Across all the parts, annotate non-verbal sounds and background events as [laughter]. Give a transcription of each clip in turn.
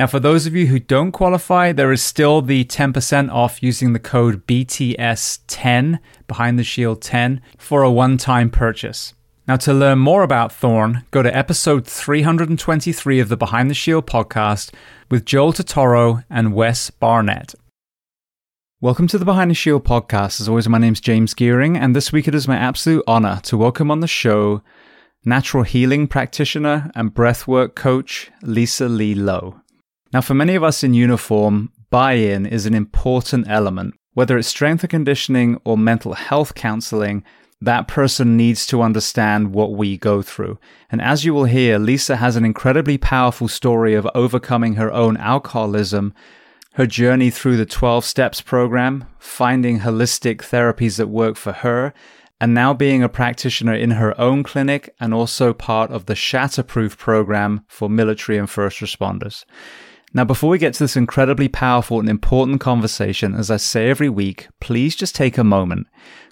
Now, for those of you who don't qualify, there is still the 10% off using the code BTS10, Behind the Shield 10, for a one time purchase. Now, to learn more about Thorne, go to episode 323 of the Behind the Shield podcast with Joel Totoro and Wes Barnett. Welcome to the Behind the Shield podcast. As always, my name's James Gearing, and this week it is my absolute honor to welcome on the show natural healing practitioner and breathwork coach Lisalee Loew. Now, for many of us in uniform, buy in is an important element. Whether it's strength and conditioning or mental health counseling, that person needs to understand what we go through. And as you will hear, Lisa has an incredibly powerful story of overcoming her own alcoholism, her journey through the 12 steps program, finding holistic therapies that work for her, and now being a practitioner in her own clinic and also part of the Shatterproof program for military and first responders. Now, before we get to this incredibly powerful and important conversation, as I say every week, please just take a moment.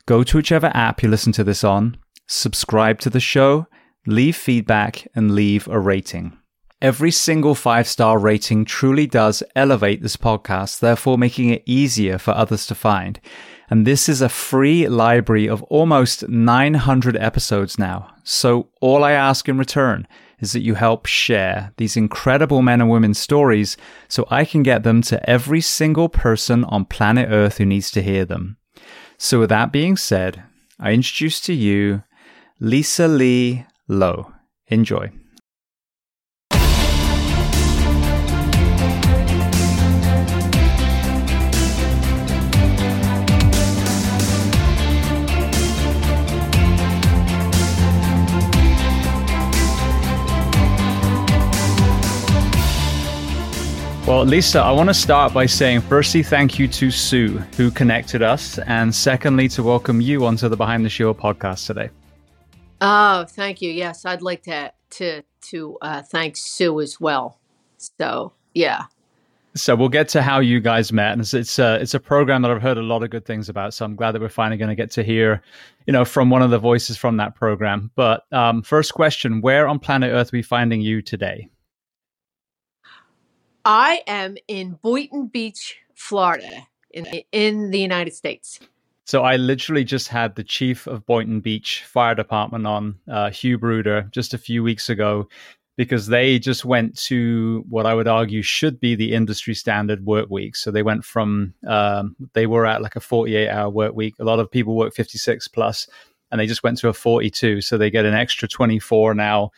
Go to whichever app you listen to this on, subscribe to the show, leave feedback, and leave a rating. Every single five star rating truly does elevate this podcast, therefore making it easier for others to find. And this is a free library of almost 900 episodes now. So all I ask in return is that you help share these incredible men and women's stories so I can get them to every single person on planet Earth who needs to hear them. So, with that being said, I introduce to you Lisa Lee Lowe. Enjoy. Well, Lisa, I want to start by saying, firstly, thank you to Sue, who connected us, and secondly, to welcome you onto the Behind the Shield podcast today. Oh, thank you. Yes, I'd like to to to uh, thank Sue as well. So, yeah. So we'll get to how you guys met, it's it's a it's a program that I've heard a lot of good things about. So I'm glad that we're finally going to get to hear, you know, from one of the voices from that program. But um, first question: Where on planet Earth are we finding you today? I am in Boynton Beach, Florida, in in the United States. So I literally just had the chief of Boynton Beach Fire Department on, uh, Hugh Bruder, just a few weeks ago, because they just went to what I would argue should be the industry standard work week. So they went from um, they were at like a 48 hour work week. A lot of people work 56 plus, and they just went to a 42. So they get an extra 24 now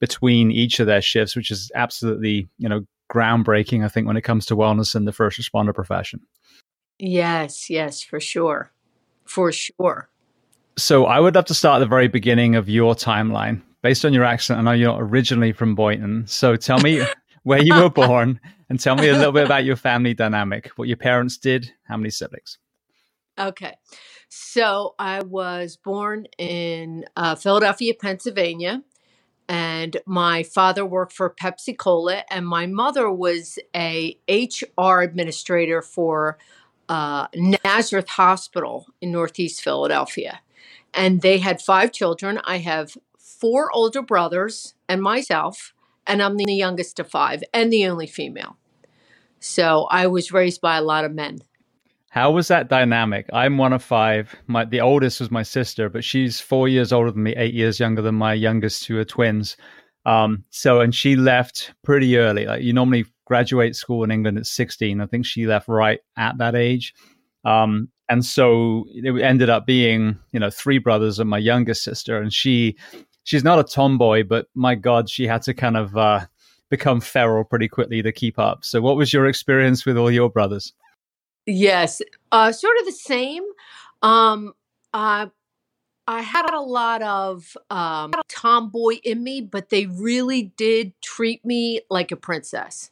between each of their shifts, which is absolutely you know groundbreaking, I think, when it comes to wellness in the first responder profession. Yes, yes, for sure. For sure. So I would love to start at the very beginning of your timeline. Based on your accent, I know you're originally from Boynton. So tell me [laughs] where you were born and tell me a little bit about your family dynamic, what your parents did, how many siblings. Okay. So I was born in uh, Philadelphia, Pennsylvania and my father worked for Pepsi Cola, and my mother was a HR administrator for uh, Nazareth Hospital in Northeast Philadelphia. And they had five children. I have four older brothers and myself, and I'm the youngest of five and the only female. So I was raised by a lot of men. How was that dynamic? I'm one of five. My the oldest was my sister, but she's four years older than me, eight years younger than my youngest two are twins. Um, so and she left pretty early. Like you normally graduate school in England at 16. I think she left right at that age. Um, and so it ended up being, you know, three brothers and my youngest sister. And she, she's not a tomboy, but my God, she had to kind of uh, become feral pretty quickly to keep up. So, what was your experience with all your brothers? Yes, uh, sort of the same. Um, uh, I had a lot of um, tomboy in me, but they really did treat me like a princess.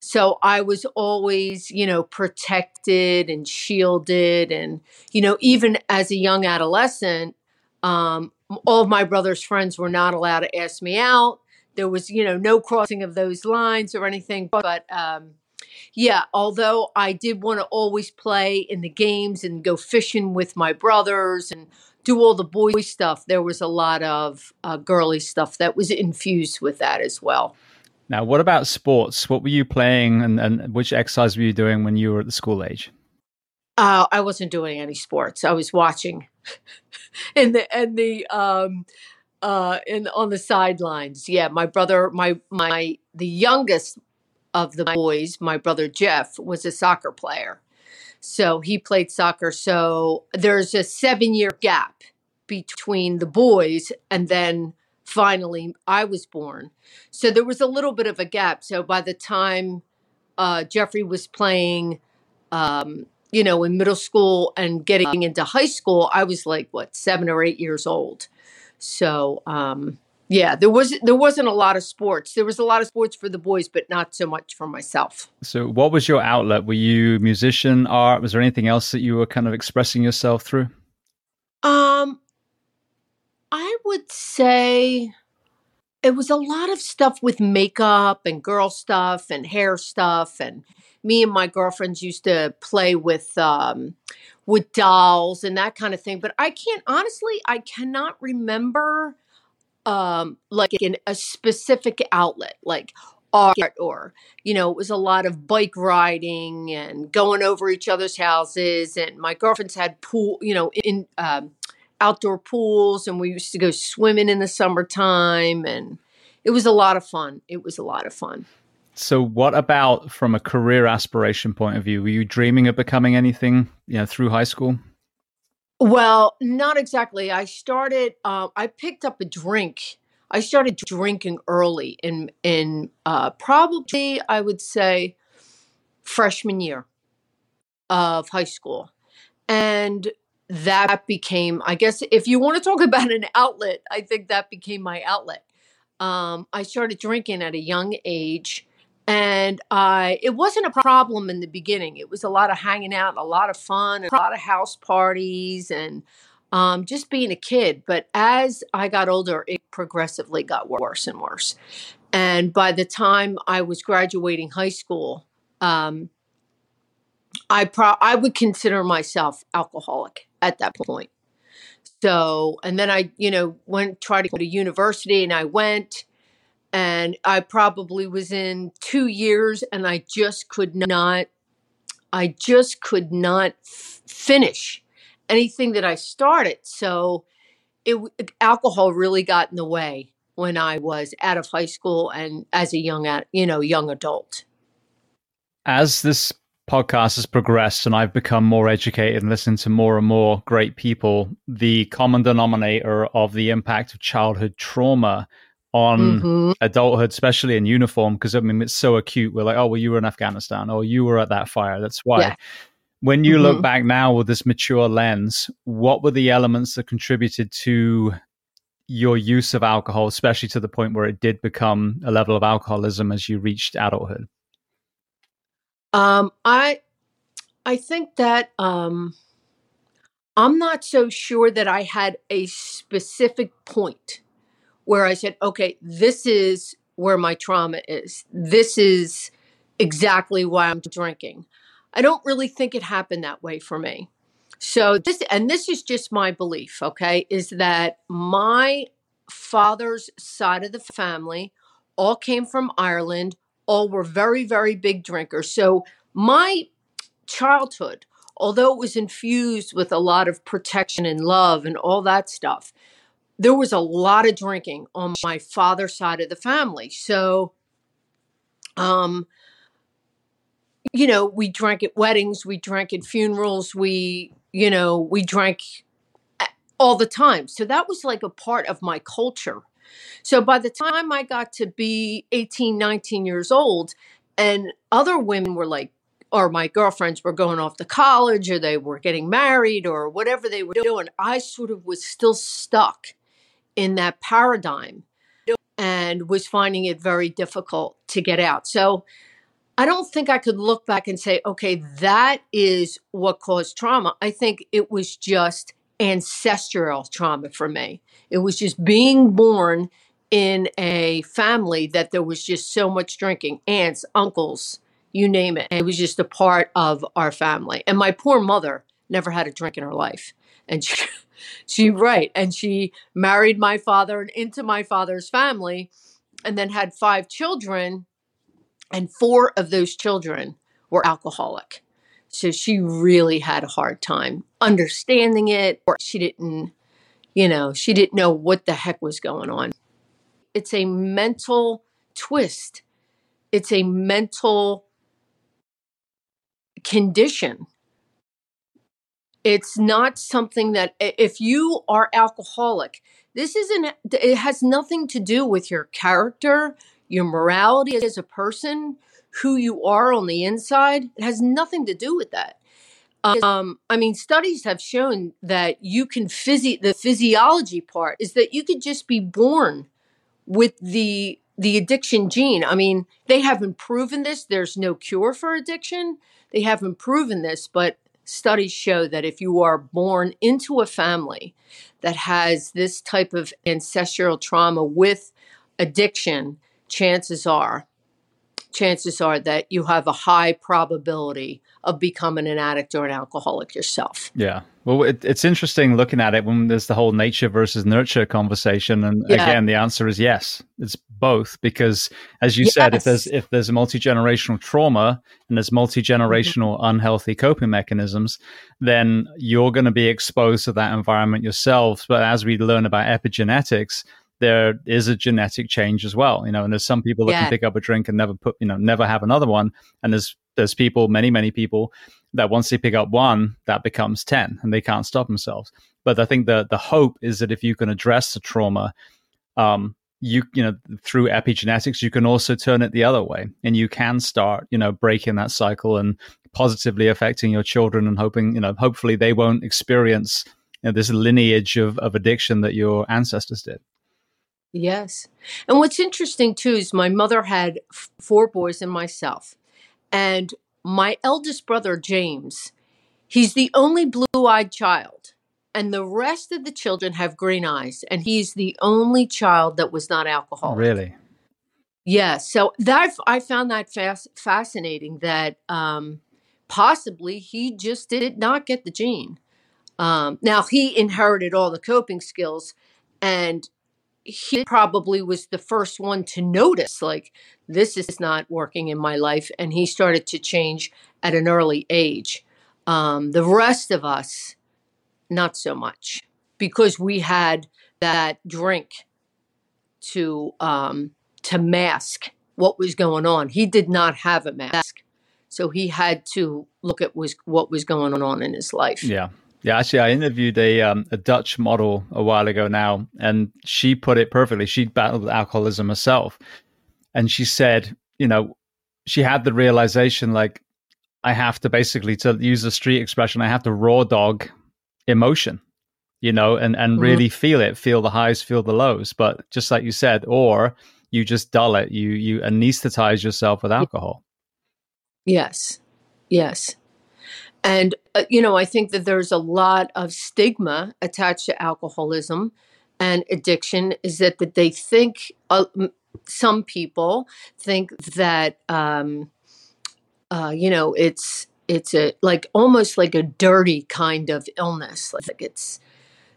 So I was always, you know, protected and shielded. And, you know, even as a young adolescent, um, all of my brother's friends were not allowed to ask me out. There was, you know, no crossing of those lines or anything. But um, yeah, although I did want to always play in the games and go fishing with my brothers and do all the boy stuff, there was a lot of uh, girly stuff that was infused with that as well. Now, what about sports? What were you playing and, and which exercise were you doing when you were at the school age? Uh, I wasn't doing any sports. I was watching [laughs] in the and the um uh in on the sidelines. Yeah, my brother, my my the youngest of the boys, my brother Jeff, was a soccer player. So he played soccer. So there's a seven year gap between the boys and then finally I was born. So there was a little bit of a gap. So by the time uh, Jeffrey was playing, um, you know, in middle school and getting into high school, I was like what seven or eight years old. So um, yeah, there was there wasn't a lot of sports. There was a lot of sports for the boys, but not so much for myself. So, what was your outlet? Were you musician, art? Was there anything else that you were kind of expressing yourself through? Um, I would say it was a lot of stuff with makeup and girl stuff and hair stuff and me and my girlfriends used to play with um with dolls and that kind of thing but i can't honestly i cannot remember um like in a specific outlet like art or you know it was a lot of bike riding and going over each other's houses and my girlfriends had pool you know in um outdoor pools and we used to go swimming in the summertime and it was a lot of fun. It was a lot of fun. So what about from a career aspiration point of view? Were you dreaming of becoming anything, you know, through high school? Well, not exactly. I started uh, I picked up a drink. I started drinking early in in uh, probably I would say freshman year of high school. And that became, I guess, if you want to talk [laughs] about an outlet, I think that became my outlet. Um, I started drinking at a young age, and I it wasn't a problem in the beginning. It was a lot of hanging out, a lot of fun, a lot of house parties, and um, just being a kid. But as I got older, it progressively got worse and worse. And by the time I was graduating high school, um, I pro- I would consider myself alcoholic at that point. So, and then I, you know, went tried to go to university and I went and I probably was in 2 years and I just could not I just could not f- finish anything that I started. So, it alcohol really got in the way when I was out of high school and as a young, you know, young adult. As this podcast has progressed and I've become more educated and listened to more and more great people, the common denominator of the impact of childhood trauma on mm-hmm. adulthood, especially in uniform, because I mean, it's so acute. We're like, oh, well, you were in Afghanistan or you were at that fire. That's why. Yeah. When you mm-hmm. look back now with this mature lens, what were the elements that contributed to your use of alcohol, especially to the point where it did become a level of alcoholism as you reached adulthood? Um, I I think that um, I'm not so sure that I had a specific point where I said, okay, this is where my trauma is. This is exactly why I'm drinking. I don't really think it happened that way for me. So this and this is just my belief, okay, is that my father's side of the family all came from Ireland, all were very very big drinkers. So my childhood, although it was infused with a lot of protection and love and all that stuff, there was a lot of drinking on my father's side of the family. So um you know, we drank at weddings, we drank at funerals, we, you know, we drank all the time. So that was like a part of my culture. So by the time I got to be 18, 19 years old, and other women were like, or my girlfriends were going off to college or they were getting married or whatever they were doing, I sort of was still stuck in that paradigm and was finding it very difficult to get out. So I don't think I could look back and say, okay, that is what caused trauma. I think it was just ancestral trauma for me. It was just being born in a family that there was just so much drinking aunts, uncles, you name it. It was just a part of our family. And my poor mother never had a drink in her life. And she, she right. And she married my father and into my father's family and then had five children and four of those children were alcoholic. So she really had a hard time understanding it, or she didn't, you know, she didn't know what the heck was going on. It's a mental twist, it's a mental condition. It's not something that, if you are alcoholic, this isn't, it has nothing to do with your character, your morality as a person, who you are on the inside, it has nothing to do with that. Um, I mean, studies have shown that you can physi- the physiology part is that you could just be born with the the addiction gene. I mean, they haven't proven this. There's no cure for addiction. They haven't proven this, but studies show that if you are born into a family that has this type of ancestral trauma with addiction, chances are chances are that you have a high probability of becoming an addict or an alcoholic yourself. Yeah. Well, it, it's interesting looking at it when there's the whole nature versus nurture conversation, and yeah. again, the answer is yes. It's both because, as you yes. said, if there's if there's a multi generational trauma and there's multi generational mm-hmm. unhealthy coping mechanisms, then you're going to be exposed to that environment yourself. But as we learn about epigenetics, there is a genetic change as well. You know, and there's some people that yeah. can pick up a drink and never put, you know, never have another one. And there's there's people, many, many people that once they pick up one, that becomes 10 and they can't stop themselves. But I think the the hope is that if you can address the trauma, um, you you know through epigenetics you can also turn it the other way and you can start you know breaking that cycle and positively affecting your children and hoping you know hopefully they won't experience you know, this lineage of, of addiction that your ancestors did Yes. And what's interesting too is my mother had f- four boys and myself. And my eldest brother, James, he's the only blue eyed child. And the rest of the children have green eyes. And he's the only child that was not alcoholic. Really? Yeah. So that I found that fas- fascinating that um, possibly he just did not get the gene. Um, now, he inherited all the coping skills and he probably was the first one to notice like this is not working in my life and he started to change at an early age. Um, the rest of us not so much because we had that drink to um, to mask what was going on. He did not have a mask so he had to look at was what was going on in his life. Yeah yeah, actually, I interviewed a um, a Dutch model a while ago now, and she put it perfectly. She battled alcoholism herself, and she said, you know, she had the realization like, I have to basically, to use the street expression, I have to raw dog emotion, you know, and and mm-hmm. really feel it, feel the highs, feel the lows. But just like you said, or you just dull it, you you anesthetize yourself with alcohol. Yes, yes. And, you know, I think that there's a lot of stigma attached to alcoholism and addiction is that, that they think, uh, some people think that, um, uh, you know, it's, it's a like almost like a dirty kind of illness. Like it's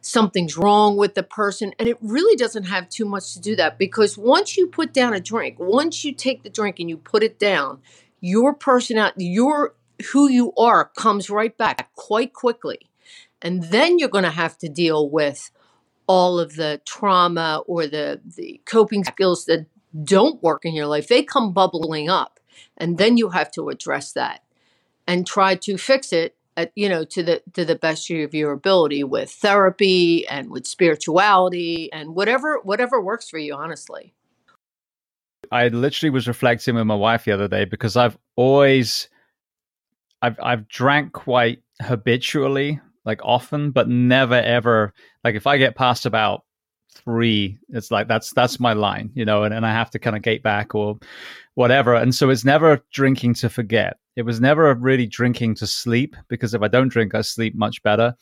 something's wrong with the person. And it really doesn't have too much to do that because once you put down a drink, once you take the drink and you put it down, your personality, your who you are comes right back quite quickly. And then you're going to have to deal with all of the trauma or the, the coping skills that don't work in your life. They come bubbling up. And then you have to address that and try to fix it at, you know to the to the best of your ability with therapy and with spirituality and whatever whatever works for you honestly i literally was reflecting with my wife the other day because i've always i've i've drank quite habitually like often but never ever like if i get past about three it's like that's that's my line you know and, and i have to kind of gate back or whatever and so it's never drinking to forget it was never really drinking to sleep because if I don't drink, I sleep much better.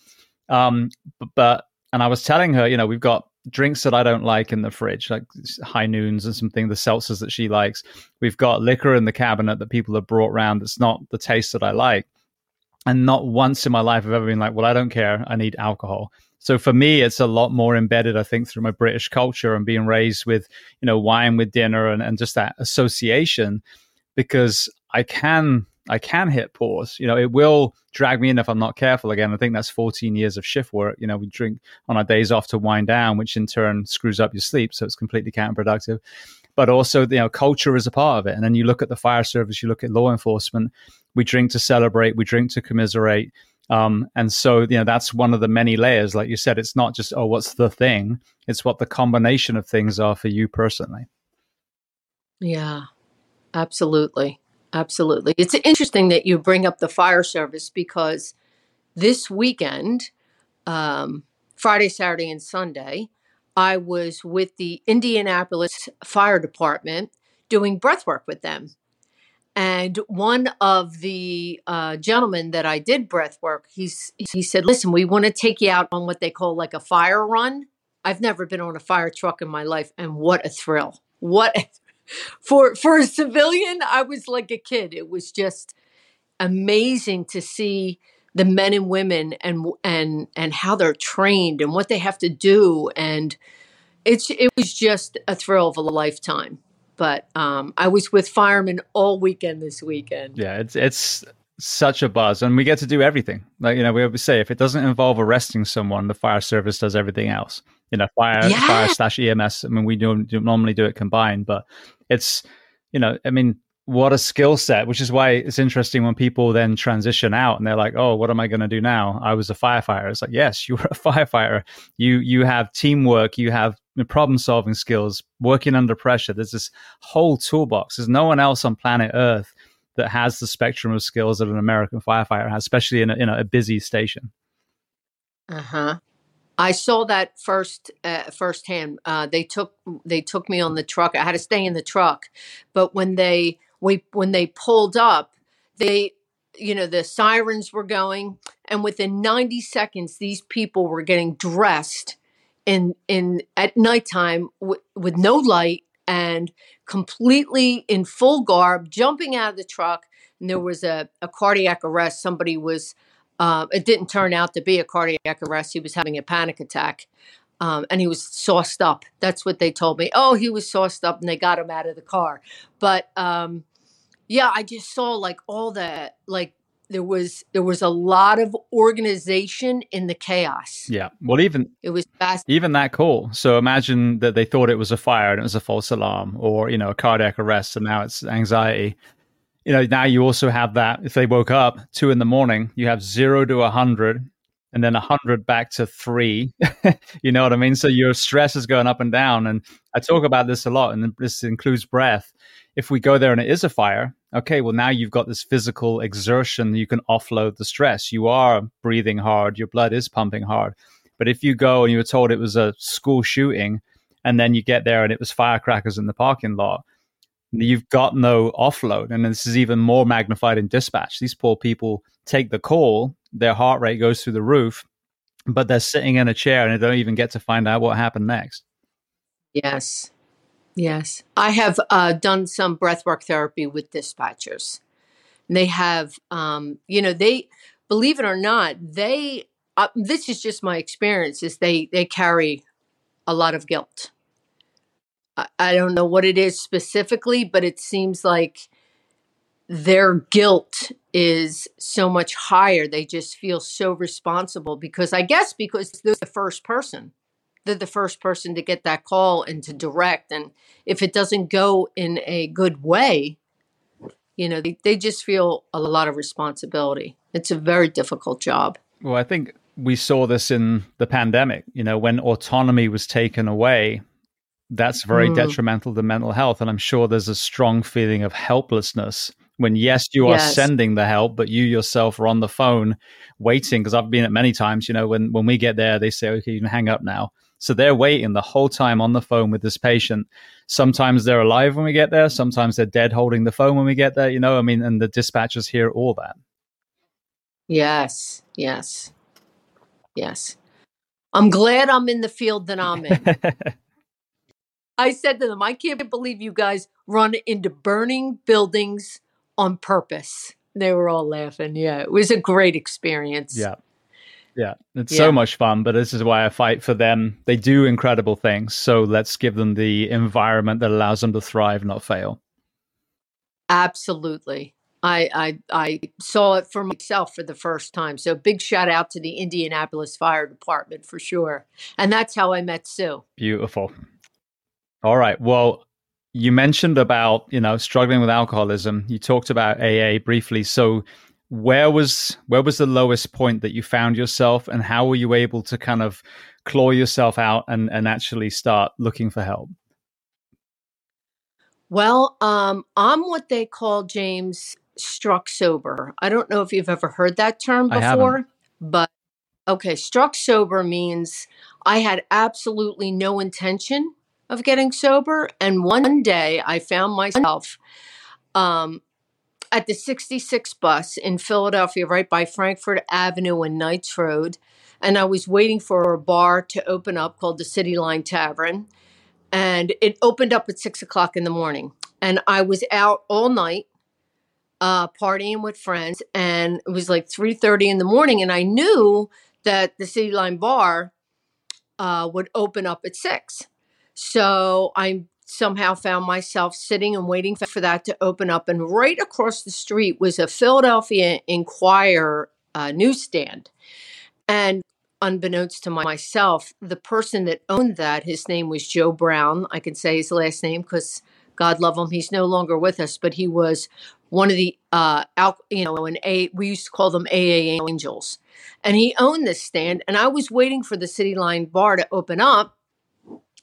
Um, but, but and I was telling her, you know, we've got drinks that I don't like in the fridge, like high noons and something, the seltzers that she likes. We've got liquor in the cabinet that people have brought around that's not the taste that I like. And not once in my life have I ever been like, well, I don't care. I need alcohol. So for me, it's a lot more embedded, I think, through my British culture and being raised with, you know, wine with dinner and, and just that association because I can I can hit pause. You know, it will drag me in if I'm not careful. Again, I think that's 14 years of shift work. You know, we drink on our days off to wind down, which in turn screws up your sleep. So it's completely counterproductive. But also, you know, culture is a part of it. And then you look at the fire service, you look at law enforcement. We drink to celebrate, we drink to commiserate. Um, and so, you know, that's one of the many layers. Like you said, it's not just, oh, what's the thing? It's what the combination of things are for you personally. Yeah, absolutely. Absolutely. It's interesting that you bring up the fire service because this weekend, um, Friday, Saturday, and Sunday, I was with the Indianapolis Fire Department doing breath work with them. And one of the uh, gentlemen that I did breath work, he's, he said, Listen, we want to take you out on what they call like a fire run. I've never been on a fire truck in my life, and what a thrill! What a for for a civilian, I was like a kid. It was just amazing to see the men and women and and and how they're trained and what they have to do and it's it was just a thrill of a lifetime but um, I was with firemen all weekend this weekend. Yeah, it's it's such a buzz, and we get to do everything. Like you know, we always say, if it doesn't involve arresting someone, the fire service does everything else. You know, fire yeah. fire slash EMS. I mean, we don't, normally do it combined, but it's you know i mean what a skill set which is why it's interesting when people then transition out and they're like oh what am i going to do now i was a firefighter it's like yes [laughs] you were a firefighter you you have teamwork you have problem solving skills working under pressure there's this whole toolbox there's no one else on planet earth that has the spectrum of skills that an american firefighter has especially in a, in a busy station uh-huh I saw that first uh, firsthand. Uh, they took they took me on the truck. I had to stay in the truck, but when they we when they pulled up, they you know the sirens were going, and within ninety seconds, these people were getting dressed in in at nighttime w- with no light and completely in full garb, jumping out of the truck. And there was a, a cardiac arrest. Somebody was uh, it didn't turn out to be a cardiac arrest. He was having a panic attack. Um, and he was sauced up. That's what they told me. Oh, he was sauced up, and they got him out of the car. But um, yeah, I just saw like all the, Like there was there was a lot of organization in the chaos. Yeah, well, even it was fast. Even that call. So imagine that they thought it was a fire and it was a false alarm, or you know, a cardiac arrest, and now it's anxiety you know, now you also have that if they woke up two in the morning, you have zero to a hundred and then a hundred back to three. [laughs] you know what I mean? So your stress is going up and down. And I talk about this a lot, and this includes breath. If we go there and it is a fire, okay, well, now you've got this physical exertion. You can offload the stress. You are breathing hard, your blood is pumping hard. But if you go and you were told it was a school shooting, and then you get there and it was firecrackers in the parking lot, you've got no offload. And this is even more magnified in dispatch. These poor people take the call, their heart rate goes through the roof, but they're sitting in a chair and they don't even get to find out what happened next. Yes. Yes. I have uh, done some breathwork therapy with dispatchers. They have, um, you know, they believe it or not, they. Uh, this is just my experience. Is they they carry a lot of guilt. I, don't know what it is specifically, but it seems like their guilt is so much higher. They just feel so responsible because I guess because they're the first person. They're the first person to get that call and to direct. And if it doesn't go in a good way, you know, they, they just feel a lot of responsibility. It's a very difficult job. Well, I think we saw this in the pandemic, you know, when autonomy was taken away, that's very mm. detrimental to mental health. And I'm sure there's a strong feeling of helplessness when yes you are yes. sending the help but you yourself are on the phone waiting because i've been at many times you know when when we get there they say okay you can hang up now so they're waiting the whole time on the phone with this patient sometimes they're alive when we get there sometimes they're dead holding the phone when we get there you know i mean and the dispatchers hear all that yes yes yes i'm glad i'm in the field that i'm in [laughs] I said to them, I can't believe you guys run into burning buildings on purpose. They were all laughing. Yeah, it was a great experience. Yeah. Yeah, it's yeah. so much fun, but this is why I fight for them. They do incredible things. So let's give them the environment that allows them to thrive, not fail. Absolutely. I, I I saw it for myself for the first time. So big shout out to the Indianapolis Fire Department for sure. And that's how I met Sue. Beautiful. All right. Well, you mentioned about you know struggling with alcoholism. You talked about aa briefly. So where was where was the lowest point that you found yourself and how were you able to kind of claw yourself out and and actually start looking for help? Well um i'm what they call james struck sober. I don't know if you've ever heard that term before but okay struck sober means i had absolutely no intention of getting sober. And one day I found myself um, at the 66 bus in Philadelphia, right by Frankford Avenue and Knights Road. And I was waiting for a bar to open up called the City Line Tavern. And it opened up at six o'clock in the morning. And I was out all night uh, partying with friends. And it was like 3.30 in the morning. And I knew that the City Line Bar uh, would open up at six. So I somehow found myself sitting and waiting for that to open up. And right across the street was a Philadelphia Inquirer uh, newsstand. And unbeknownst to myself, the person that owned that, his name was Joe Brown. I can say his last name because God love him, he's no longer with us, but he was one of the, uh, you know, an A, we used to call them AA angels. And he owned this stand. And I was waiting for the City Line bar to open up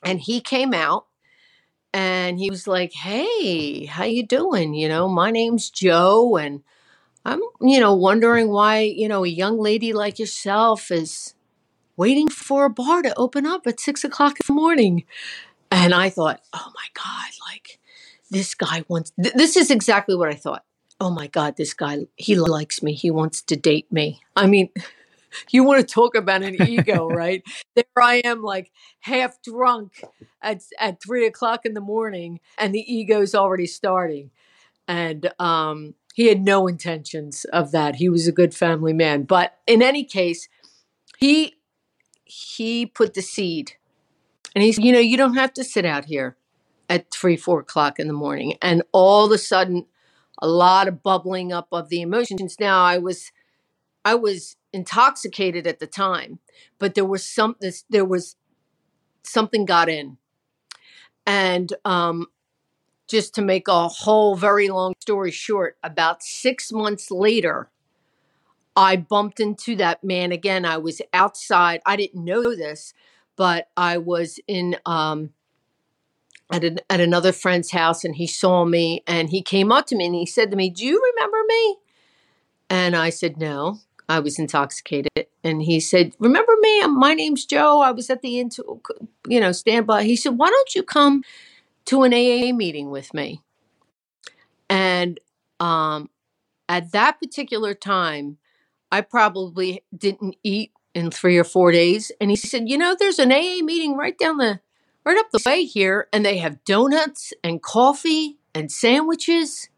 and he came out and he was like hey how you doing? You know my name's joe and i'm you know wondering why you know a young lady like yourself is waiting for a bar to open up at six o'clock in the morning. And i thought oh my god like this guy wants th- this is exactly what i thought. Oh my god this guy he likes me. He wants to date me. I mean [laughs] you want to talk about an ego, [laughs] right? There I am, like half drunk at at three o'clock in the morning, and the ego's already starting. And um, he had no intentions of that. He was a good family man, but in any case, he he put the seed, and he's you know you don't have to sit out here at three four o'clock in the morning, and all of a sudden, a lot of bubbling up of the emotions. Now I was I was intoxicated at the time, but there was some this, there was something got in, and um, just to make a whole very long story short, about six months later, I bumped into that man again. I was outside. I didn't know this, but I was in um, at an, at another friend's house, and he saw me, and he came up to me and he said to me, "Do you remember me?" And I said, "No." I was intoxicated. And he said, Remember me? My name's Joe. I was at the, into, you know, standby. He said, Why don't you come to an AA meeting with me? And um, at that particular time, I probably didn't eat in three or four days. And he said, You know, there's an AA meeting right down the, right up the way here, and they have donuts and coffee and sandwiches.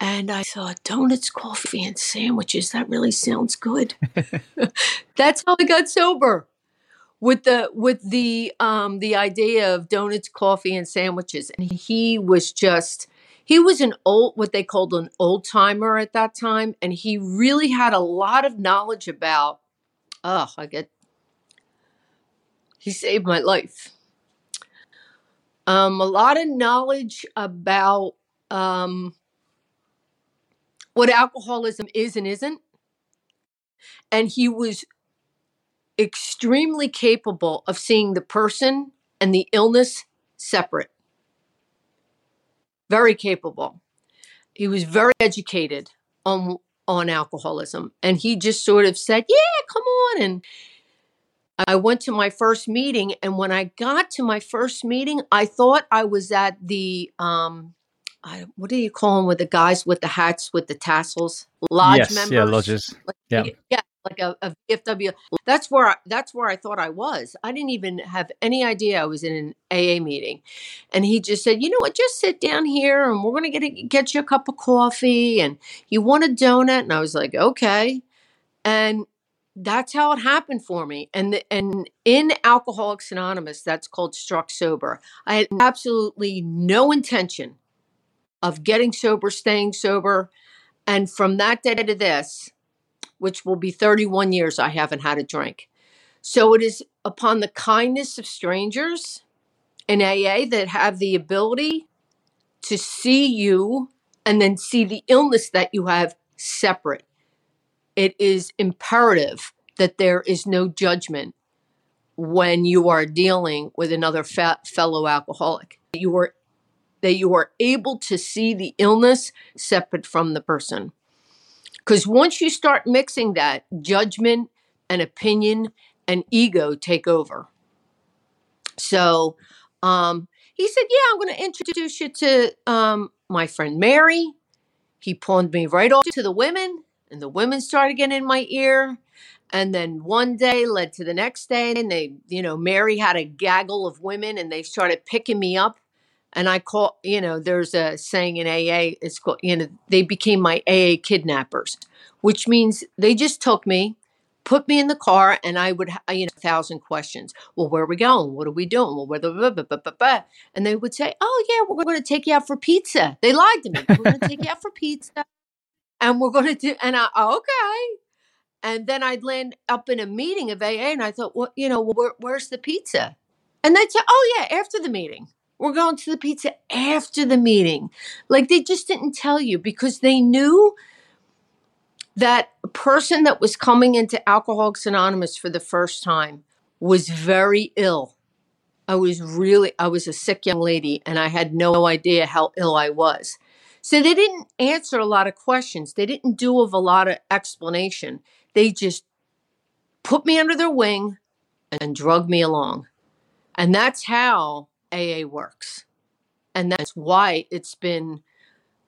And I thought, donuts, coffee, and sandwiches. That really sounds good. [laughs] That's how I got sober. With the with the um the idea of donuts, coffee, and sandwiches. And he was just he was an old what they called an old timer at that time. And he really had a lot of knowledge about oh, I get he saved my life. Um, a lot of knowledge about um, what alcoholism is and isn't. And he was extremely capable of seeing the person and the illness separate. Very capable. He was very educated on on alcoholism and he just sort of said, "Yeah, come on." And I went to my first meeting and when I got to my first meeting, I thought I was at the um I, what do you call them with the guys with the hats with the tassels? Lodge yes, members. yeah, lodges. Like, Yeah. yeah, like a, a VFW. That's where I, that's where I thought I was. I didn't even have any idea I was in an AA meeting, and he just said, "You know what? Just sit down here, and we're gonna get a, get you a cup of coffee, and you want a donut." And I was like, "Okay," and that's how it happened for me. And the, and in Alcoholics Anonymous, that's called Struck Sober. I had absolutely no intention of getting sober, staying sober. And from that day to this, which will be 31 years, I haven't had a drink. So it is upon the kindness of strangers in AA that have the ability to see you and then see the illness that you have separate. It is imperative that there is no judgment when you are dealing with another fa- fellow alcoholic. You are that you are able to see the illness separate from the person. Because once you start mixing that, judgment and opinion and ego take over. So um, he said, Yeah, I'm going to introduce you to um, my friend Mary. He pawned me right off to the women, and the women started getting in my ear. And then one day led to the next day, and they, you know, Mary had a gaggle of women, and they started picking me up and I call, you know, there's a saying in AA, it's called, you know, they became my AA kidnappers, which means they just took me, put me in the car, and I would, you know, a thousand questions. Well, where are we going? What are we doing? Well, where the, blah, blah, blah, blah, blah. and they would say, oh, yeah, we're going to take you out for pizza. They lied to me. We're going to take you out for pizza. And we're going to do, and I, oh, okay. And then I'd land up in a meeting of AA, and I thought, well, you know, where, where's the pizza? And they'd say, oh, yeah, after the meeting. We're going to the pizza after the meeting. Like they just didn't tell you because they knew that a person that was coming into Alcoholics Anonymous for the first time was very ill. I was really, I was a sick young lady and I had no idea how ill I was. So they didn't answer a lot of questions. They didn't do a lot of explanation. They just put me under their wing and drug me along. And that's how AA works. And that's why it's been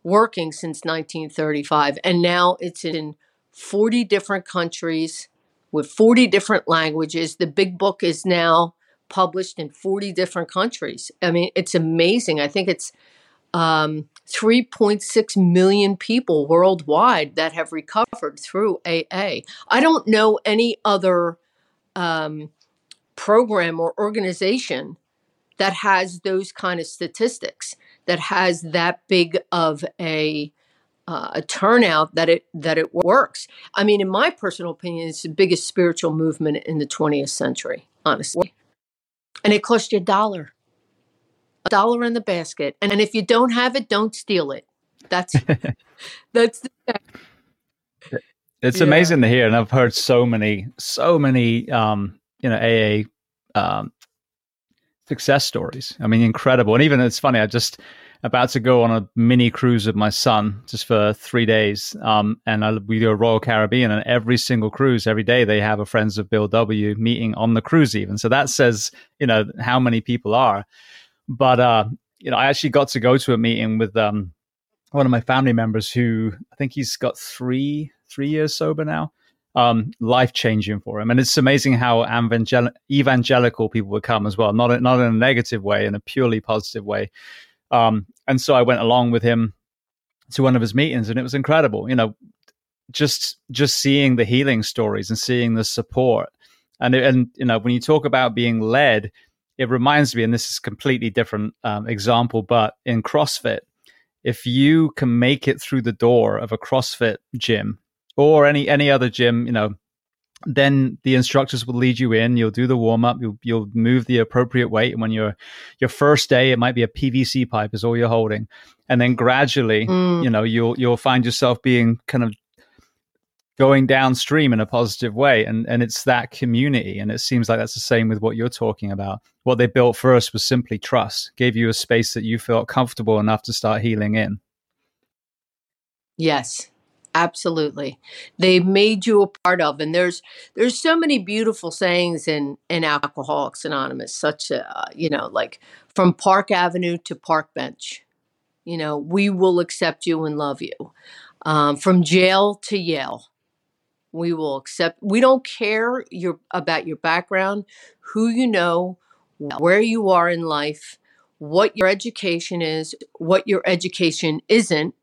working since 1935. And now it's in 40 different countries with 40 different languages. The big book is now published in 40 different countries. I mean, it's amazing. I think it's um, 3.6 million people worldwide that have recovered through AA. I don't know any other um, program or organization that has those kind of statistics, that has that big of a uh, a turnout that it that it works. I mean, in my personal opinion, it's the biggest spiritual movement in the 20th century, honestly. And it costs you a dollar, a dollar in the basket. And, and if you don't have it, don't steal it. That's [laughs] that's the It's Yeah. amazing to hear, and I've heard so many, so many, um, you know, AA um, success stories. I mean, incredible. And even it's funny. I just about to go on a mini cruise with my son just for three days, um, and I, we do a Royal Caribbean, and every single cruise, every day, they have a Friends of Bill W meeting on the cruise. Even so, that says you know how many people are. But uh, you know, I actually got to go to a meeting with um, one of my family members who I think he's got three three years sober now. Um, life changing for him, and it's amazing how evangel- evangelical people become as well. Not in, not in a negative way, in a purely positive way. Um, and so I went along with him, to one of his meetings, and it was incredible. You know, just just seeing the healing stories and seeing the support, and and you know when you talk about being led, it reminds me, and this is completely different um, example, but in CrossFit, if you can make it through the door of a CrossFit gym or any any other gym, you know, then the instructors will lead you in. You'll do the warm up. You'll you'll move the appropriate weight. And when you're your first day, it might be a PVC pipe is all you're holding, and then gradually, mm. you know, you'll you'll find yourself being kind of going downstream in a positive way and and it's that community and it seems like that's the same with what you're talking about what they built first was simply trust gave you a space that you felt comfortable enough to start healing in yes absolutely they made you a part of and there's there's so many beautiful sayings in in alcoholics anonymous such a you know like from park avenue to park bench you know we will accept you and love you um, from jail to yale we will accept. We don't care your about your background, who you know, where you are in life, what your education is, what your education isn't,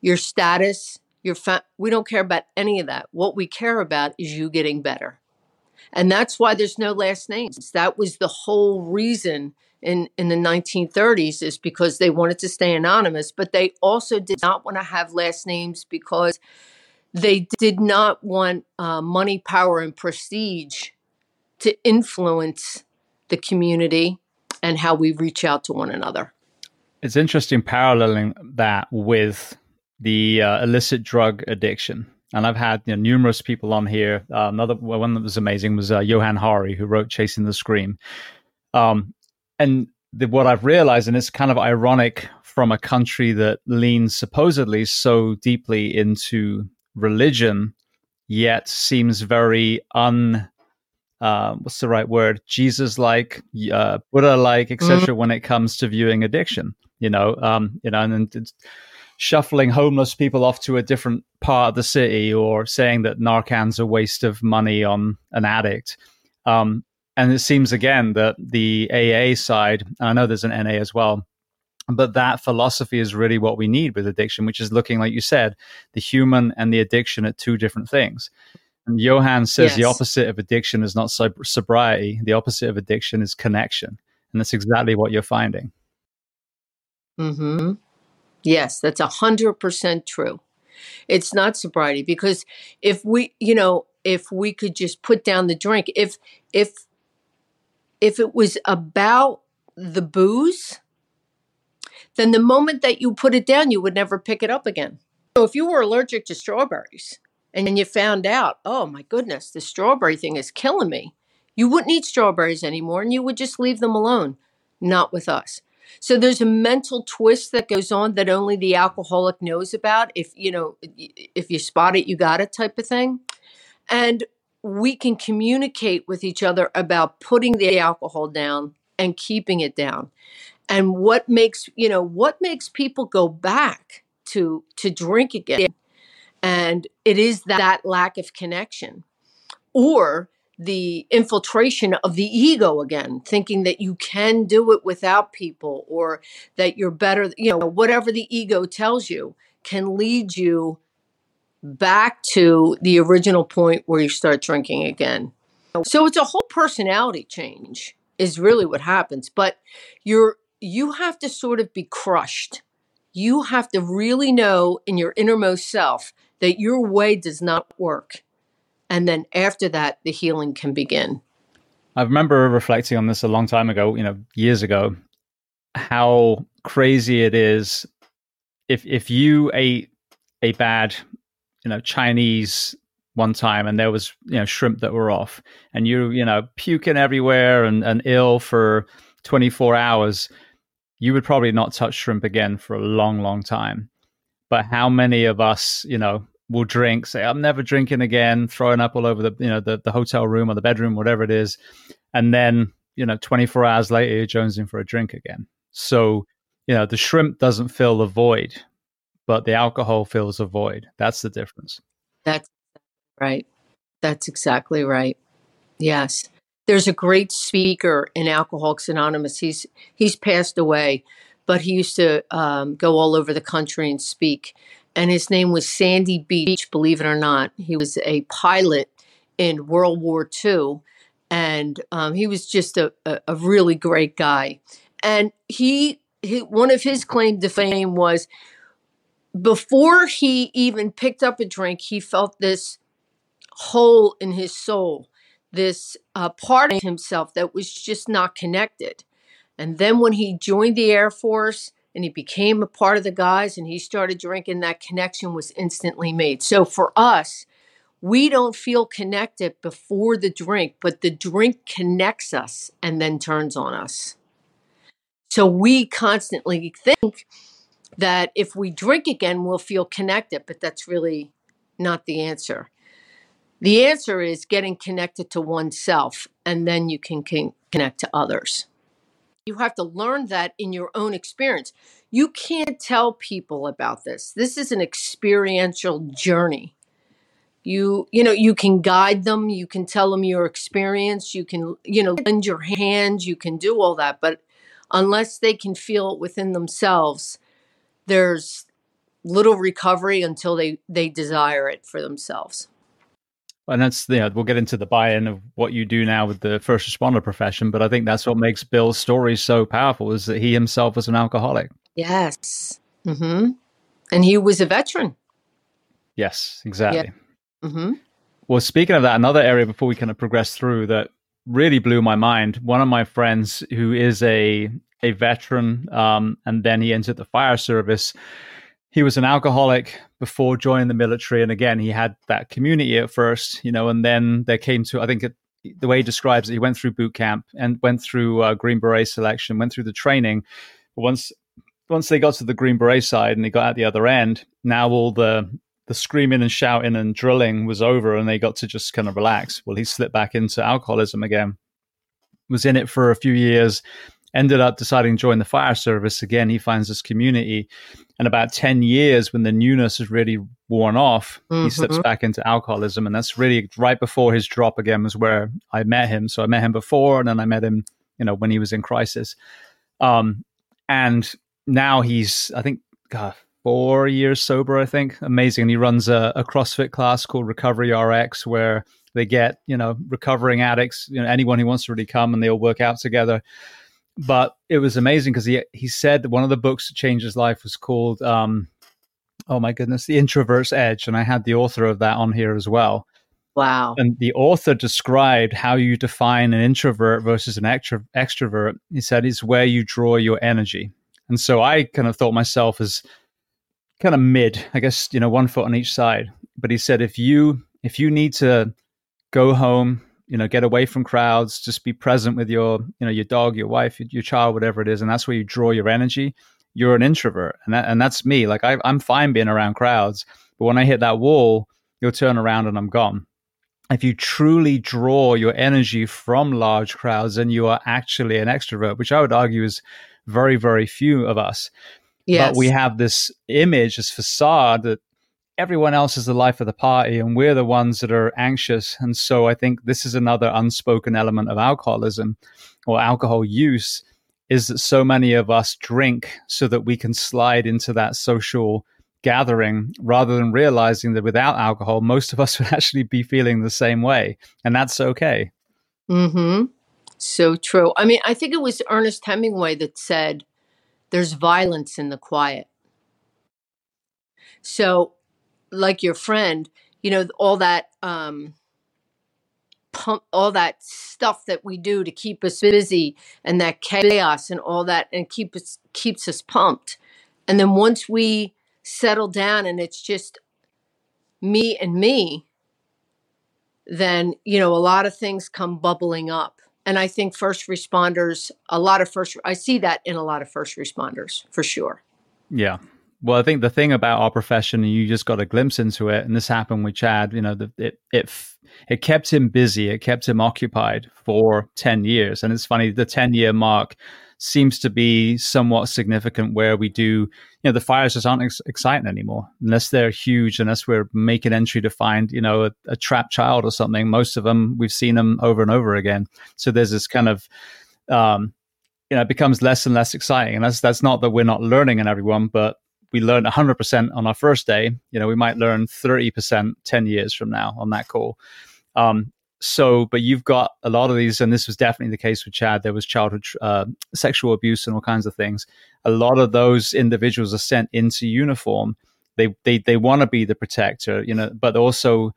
your status, your fa- we don't care about any of that. What we care about is you getting better. And that's why there's no last names. That was the whole reason in, in the 1930s is because they wanted to stay anonymous, but they also did not want to have last names because they did not want uh, money, power, and prestige to influence the community and how we reach out to one another. It's interesting paralleling that with the uh, illicit drug addiction. And I've had you know, numerous people on here. Uh, another one that was amazing was uh, Johann Hari, who wrote Chasing the Scream. Um, and the, what I've realized, and it's kind of ironic from a country that leans supposedly so deeply into religion, yet seems very un uh, what's the right word? Jesus like, uh, Buddha like, etc. Mm-hmm. When it comes to viewing addiction, you know, um, you know, and, and shuffling homeless people off to a different part of the city, or saying that Narcan's a waste of money on an addict. Um, and it seems again that the AA side, I know there's an NA as well, but that philosophy is really what we need with addiction, which is looking, like you said, the human and the addiction at two different things. And Johann says yes. the opposite of addiction is not sobriety. The opposite of addiction is connection. And that's exactly what you're finding. Hmm. Yes, that's a hundred percent true. It's not sobriety because if we, you know, if we could just put down the drink, if if if it was about the booze, then the moment that you put it down, you would never pick it up again. So if you were allergic to strawberries and you found out, oh my goodness, the strawberry thing is killing me, you wouldn't eat strawberries anymore and you would just leave them alone. Not with us. So there's a mental twist that goes on that only the alcoholic knows about. If you know, if you spot it, you got it type of thing. And we can communicate with each other about putting the alcohol down and keeping it down and what makes you know what makes people go back to to drink again and it is that lack of connection or the infiltration of the ego again thinking that you can do it without people or that you're better you know whatever the ego tells you can lead you back to the original point where you start drinking again so it's a whole personality change is really what happens but you're you have to sort of be crushed. You have to really know in your innermost self that your way does not work. And then after that, the healing can begin. I remember reflecting on this a long time ago, you know, years ago, how crazy it is if if you ate a bad, you know, Chinese one time and there was, you know, shrimp that were off and you, you know, puking everywhere and, and ill for 24 hours you would probably not touch shrimp again for a long, long time. But how many of us, you know, will drink, say, I'm never drinking again, throwing up all over the, you know, the, the hotel room or the bedroom, whatever it is. And then, you know, 24 hours later, you're jonesing for a drink again. So, you know, the shrimp doesn't fill the void, but the alcohol fills a void. That's the difference. That's right. That's exactly right. Yes. There's a great speaker in Alcoholics Anonymous. He's he's passed away, but he used to um, go all over the country and speak. And his name was Sandy Beach, believe it or not. He was a pilot in World War II, and um, he was just a, a, a really great guy. And he, he, one of his claim to fame was before he even picked up a drink, he felt this hole in his soul, this uh, part of himself that was just not connected. And then when he joined the Air Force and he became a part of the guys and he started drinking, that connection was instantly made. So for us, we don't feel connected before the drink, but the drink connects us and then turns on us. So we constantly think that if we drink again, we'll feel connected, but that's really not the answer. The answer is getting connected to oneself, and then you can con- connect to others. You have to learn that in your own experience. You can't tell people about this. This is an experiential journey. You, you know, you can guide them, you can tell them your experience, you can, you know, lend your hand, you can do all that, but unless they can feel it within themselves, there's little recovery until they they desire it for themselves and that's yeah we'll get into the buy-in of what you do now with the first responder profession but i think that's what makes bill's story so powerful is that he himself was an alcoholic yes mm-hmm. and he was a veteran yes exactly yeah. mm-hmm. well speaking of that another area before we kind of progress through that really blew my mind one of my friends who is a a veteran um, and then he entered the fire service he was an alcoholic before joining the military and again he had that community at first you know and then there came to i think it, the way he describes it he went through boot camp and went through uh, green beret selection went through the training. But once once they got to the green beret side and they got at the other end now all the the screaming and shouting and drilling was over and they got to just kind of relax. Well he slipped back into alcoholism again. Was in it for a few years ended up deciding to join the fire service. Again he finds this community. And about 10 years when the newness is really worn off mm-hmm. he slips back into alcoholism. And that's really right before his drop again was where i met him. So i met him before and then i met him you know when he was in crisis. Um, and now he's i think God, four years sober i think. Amazing. And he runs a, a crossfit class called recovery rx where they get you know recovering addicts you know anyone who wants to really come and they all work out together but it was amazing because he he said one of the books that changed his life was called um, oh my goodness the introvert's edge and i had the author of that on here as well. Wow. And the author described how you define an introvert versus an extro- extrovert. He said it's where you draw your energy. And so i kind of thought myself as kind of mid i guess you know one foot on each side. But he said if you if you need to go home you know get away from crowds just be present with your you know your dog your wife your, child whatever it is and that's where you draw your energy. You're an introvert and that, and that's me. Like I, i'm fine being around crowds but when i hit that wall you'll turn around and i'm gone. If you truly draw your energy from large crowds then you are actually an extrovert which i would argue is very very few of us. Yes. but we have this image this facade that everyone else is the life of the party and we're the ones that are anxious. And so I think this is another unspoken element of alcoholism or alcohol use is that so many of us drink so that we can slide into that social gathering rather than realizing that without alcohol, most of us would [laughs] actually be feeling the same way. And that's okay. Hmm. So true. I mean, I think it was Ernest Hemingway that said, "There's violence in the quiet." So like your friend, you know, all that um pump all that stuff that we do to keep us busy and that chaos and all that and keep us keeps us pumped. And then once we settle down and it's just me and me, then you know a lot of things come bubbling up. And I think first responders, a lot of first I see that in a lot of first responders for sure. Yeah. Well, I think the thing about our profession, and you just got a glimpse into it, and this happened with Chad. You know, the, it it it kept him busy, it kept him occupied for ten years, and it's funny the ten year mark seems to be somewhat significant where we do you know the fires just aren't ex- exciting anymore unless they're huge unless we're making entry to find you know a, a trapped child or something most of them we've seen them over and over again so there's this kind of um, you know, it becomes less and less exciting. And that's that's not that we're not learning in everyone, but we learn 100% on our first day. You know, we might learn 30% 10 years from now on that call. Um, so, but you've got a lot of these, and this was definitely the case with Chad. There was childhood uh, sexual abuse and all kinds of things. A lot of those individuals are sent into uniform. They they they want to be the protector, you know, but also,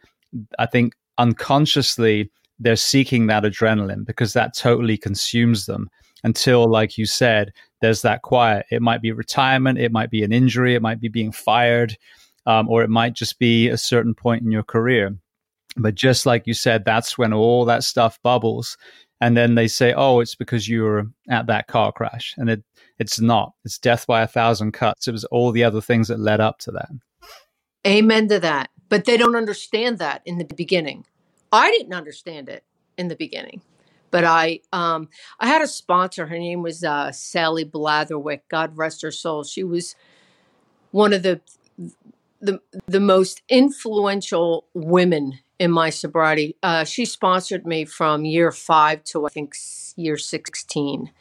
I think unconsciously they're seeking that adrenaline because that totally consumes them until, like you said, there's that quiet. It might be retirement, it might be an injury, it might be being fired, um, or it might just be a certain point in your career. But just like you said, that's when all that stuff bubbles. And then they say, oh, it's because you were at that car crash. And it, it's not. It's death by a thousand cuts. It was all the other things that led up to that. Amen to that. But they don't understand that in the beginning. I didn't understand it in the beginning. But I um, I had a sponsor. Her name was uh, Sally Blatherwick. God rest her soul. She was one of the the the most influential women in my sobriety. Uh, she sponsored me from year five to I think year sixteen,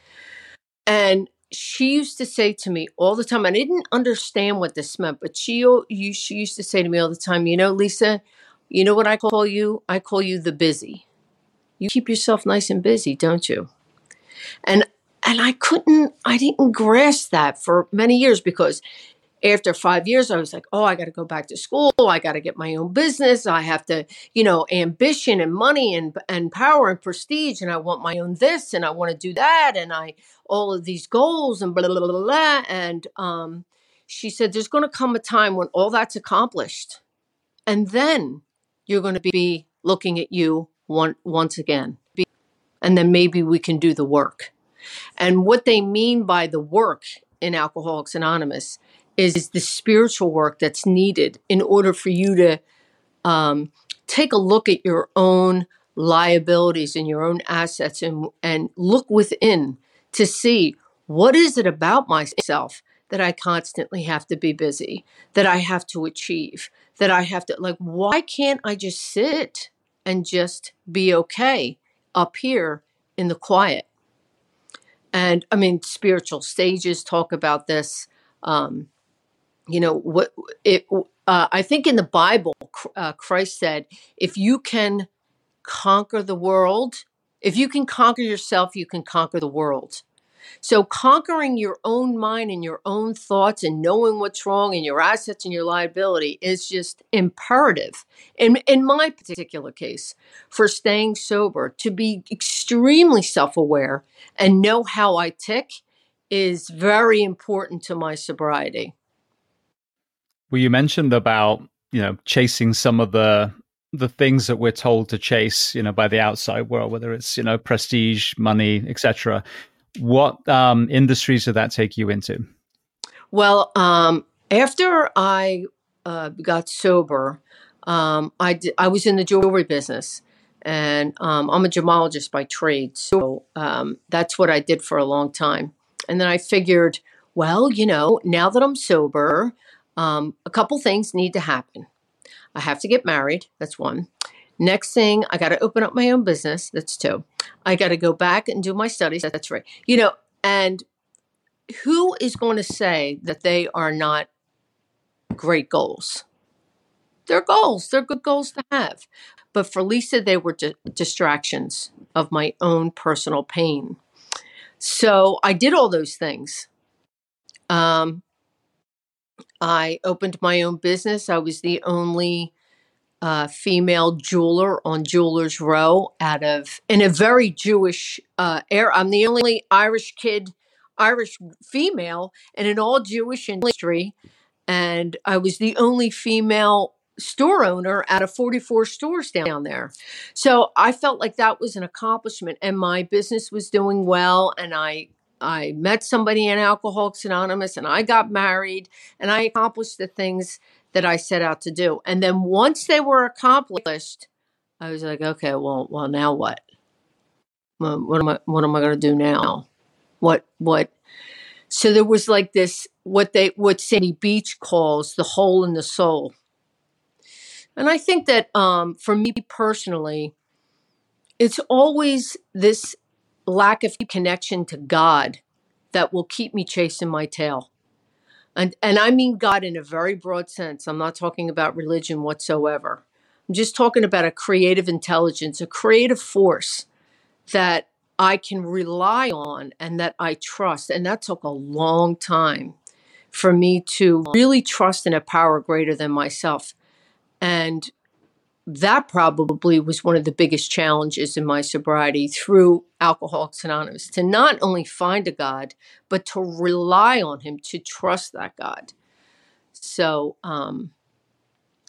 and she used to say to me all the time. I didn't understand what this meant, but she she used to say to me all the time. You know, Lisa, you know what I call you? I call you the busy. You keep yourself nice and busy, don't you? And and I couldn't, I didn't grasp that for many years because after five years, I was like, oh, I got to go back to school. I got to get my own business. I have to, you know, ambition and money and and power and prestige, and I want my own this and I want to do that, and I all of these goals and blah blah blah blah. blah. And um, she said, there's going to come a time when all that's accomplished, and then you're going to be looking at you one, once again, and then maybe we can do the work. And what they mean by the work in Alcoholics Anonymous is the spiritual work that's needed in order for you to um, take a look at your own liabilities and your own assets and, and look within to see what is it about myself that I constantly have to be busy, that I have to achieve, that I have to, like, why can't I just sit and just be okay up here in the quiet? And I mean, spiritual stages talk about this. Um, you know what it uh, i think in the bible uh, christ said if you can conquer the world if you can conquer yourself you can conquer the world so conquering your own mind and your own thoughts and knowing what's wrong and your assets and your liability is just imperative in, in my particular case for staying sober to be extremely self-aware and know how i tick is very important to my sobriety well, you mentioned about you know chasing some of the the things that we're told to chase, you know, by the outside world, whether it's you know prestige, money, etc. What um, industries did that take you into? Well, um, after I uh, got sober, um, I was in the jewelry business, and um, I'm a gemologist by trade, so um, that's what I did for a long time. And then I figured, well, you know, now that I'm sober, um, a couple things need to happen. I have to get married. That's one. Next thing, I got to open up my own business. That's two. I got to go back and do my studies. That's right. You know, and who is going to say that they are not great goals? They're goals. They're good goals to have. But for Lisa, they were di- distractions of my own personal pain. So I did all those things. Um, I opened my own business. I was the only uh, female jeweler on Jewelers Row out of in a very Jewish uh, era. I'm the only Irish kid, Irish female in an all Jewish industry, and I was the only female store owner out of 44 stores down there. So I felt like that was an accomplishment, and my business was doing well, and I I met somebody in Alcoholics Anonymous and I got married and I accomplished the things that I set out to do. And then once they were accomplished, I was like, okay, well, well, now what? What am I? What am I going to do now? What? What? So there was like this, what they, what Sandy Beach calls the hole in the soul. And I think that um, for me personally, it's always this lack of connection to God that will keep me chasing my tail. And, and I mean God in a very broad sense. I'm not talking about religion whatsoever. I'm just talking about a creative intelligence, a creative force that I can rely on and that I trust. And that took a long time for me to really trust in a power greater than myself. And that probably was one of the biggest challenges in my sobriety through Alcoholics Anonymous to not only find a God, but to rely on Him, to trust that God. So, um,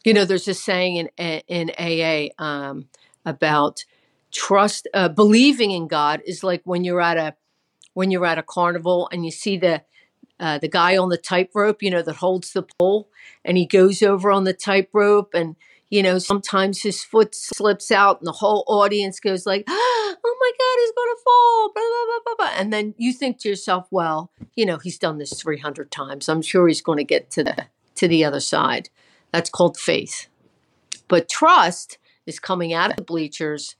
you know, there's a saying in in AA um, about trust, uh, believing in God is like when you're at a when you're at a carnival and you see the uh, the guy on the tightrope, you know, that holds the pole, and he goes over on the tightrope and you know, sometimes his foot slips out and the whole audience goes like, [gasps] oh my God, he's going to fall, blah, blah, blah, blah, blah. And then you think to yourself, well, you know, he's done this 300 times. I'm sure he's going to get to the, to the other side. That's called faith. But trust is coming out of the bleachers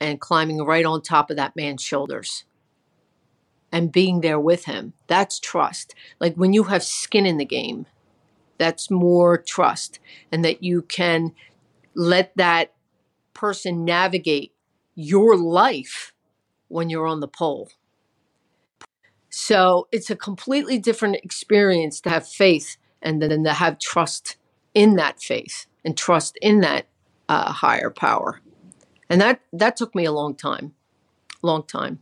and climbing right on top of that man's shoulders and being there with him. That's trust. Like when you have skin in the game, that's more trust and that you can let that person navigate your life when you're on the pole. So it's a completely different experience to have faith and then to have trust in that faith and trust in that uh, higher power. And that that took me a long time, long time,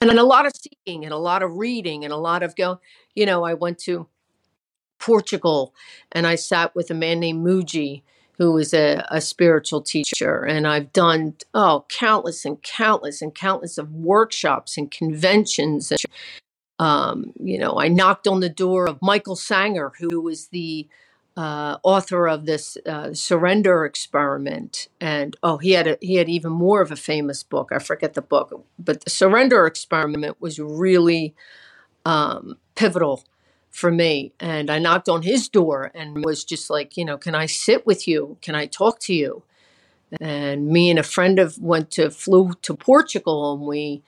and then a lot of seeking and a lot of reading and a lot of go. You know, I went to Portugal and I sat with a man named Mooji who is a, a spiritual teacher. And I've done, oh, countless and countless and countless of workshops and conventions. And, um, you know, I knocked on the door of Michael Singer, who was the uh, author of this uh, surrender experiment, and oh, he had a, he had even more of a famous book. I forget the book, but the surrender experiment was really um, pivotal for me. And I knocked on his door and was just like, you know, can I sit with you? Can I talk to you? And me and a friend of went to flew to Portugal and we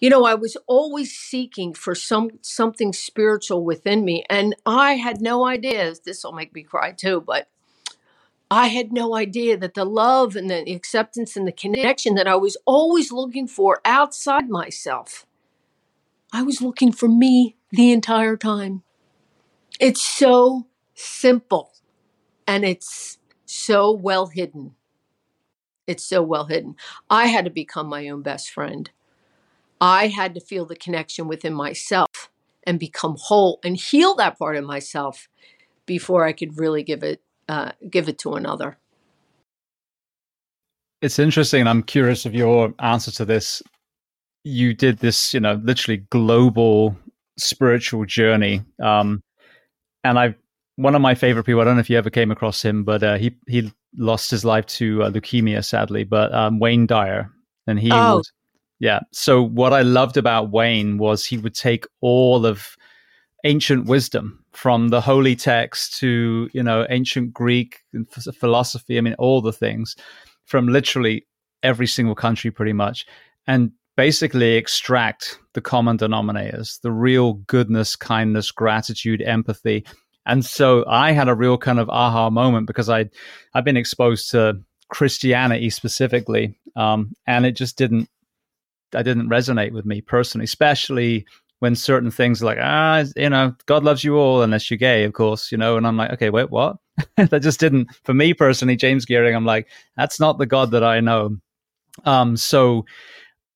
you know, I was always seeking for some something spiritual within me and I had no idea this will make me cry too, but I had no idea that the love and the acceptance and the connection that I was always looking for outside myself. I was looking for me the entire time. It's so simple and it's so well hidden. It's so well hidden. I had to become my own best friend. I had to feel the connection within myself and become whole and heal that part of myself before I could really give it uh, give it to another. It's interesting. I'm curious of your answer to this. You did this, you know, literally global spiritual journey. Um, and I one of my favorite people. I don't know if you ever came across him, but uh, he he lost his life to uh, leukemia, sadly. But um, Wayne Dyer, and he oh. was yeah. So what I loved about Wayne was he would take all of ancient wisdom from the holy text to you know ancient Greek philosophy. I mean, all the things from literally every single country, pretty much, and basically extract the common denominators, the real goodness, kindness, gratitude, empathy. And so I had a real kind of aha moment because I I've been exposed to Christianity specifically, um, and it just didn't I didn't resonate with me personally, especially when certain things like ah you know God loves you all unless you're gay, of course, you know, and I'm like okay wait what [laughs] that just didn't for me personally James Gearing I'm like that's not the God that I know. Um, so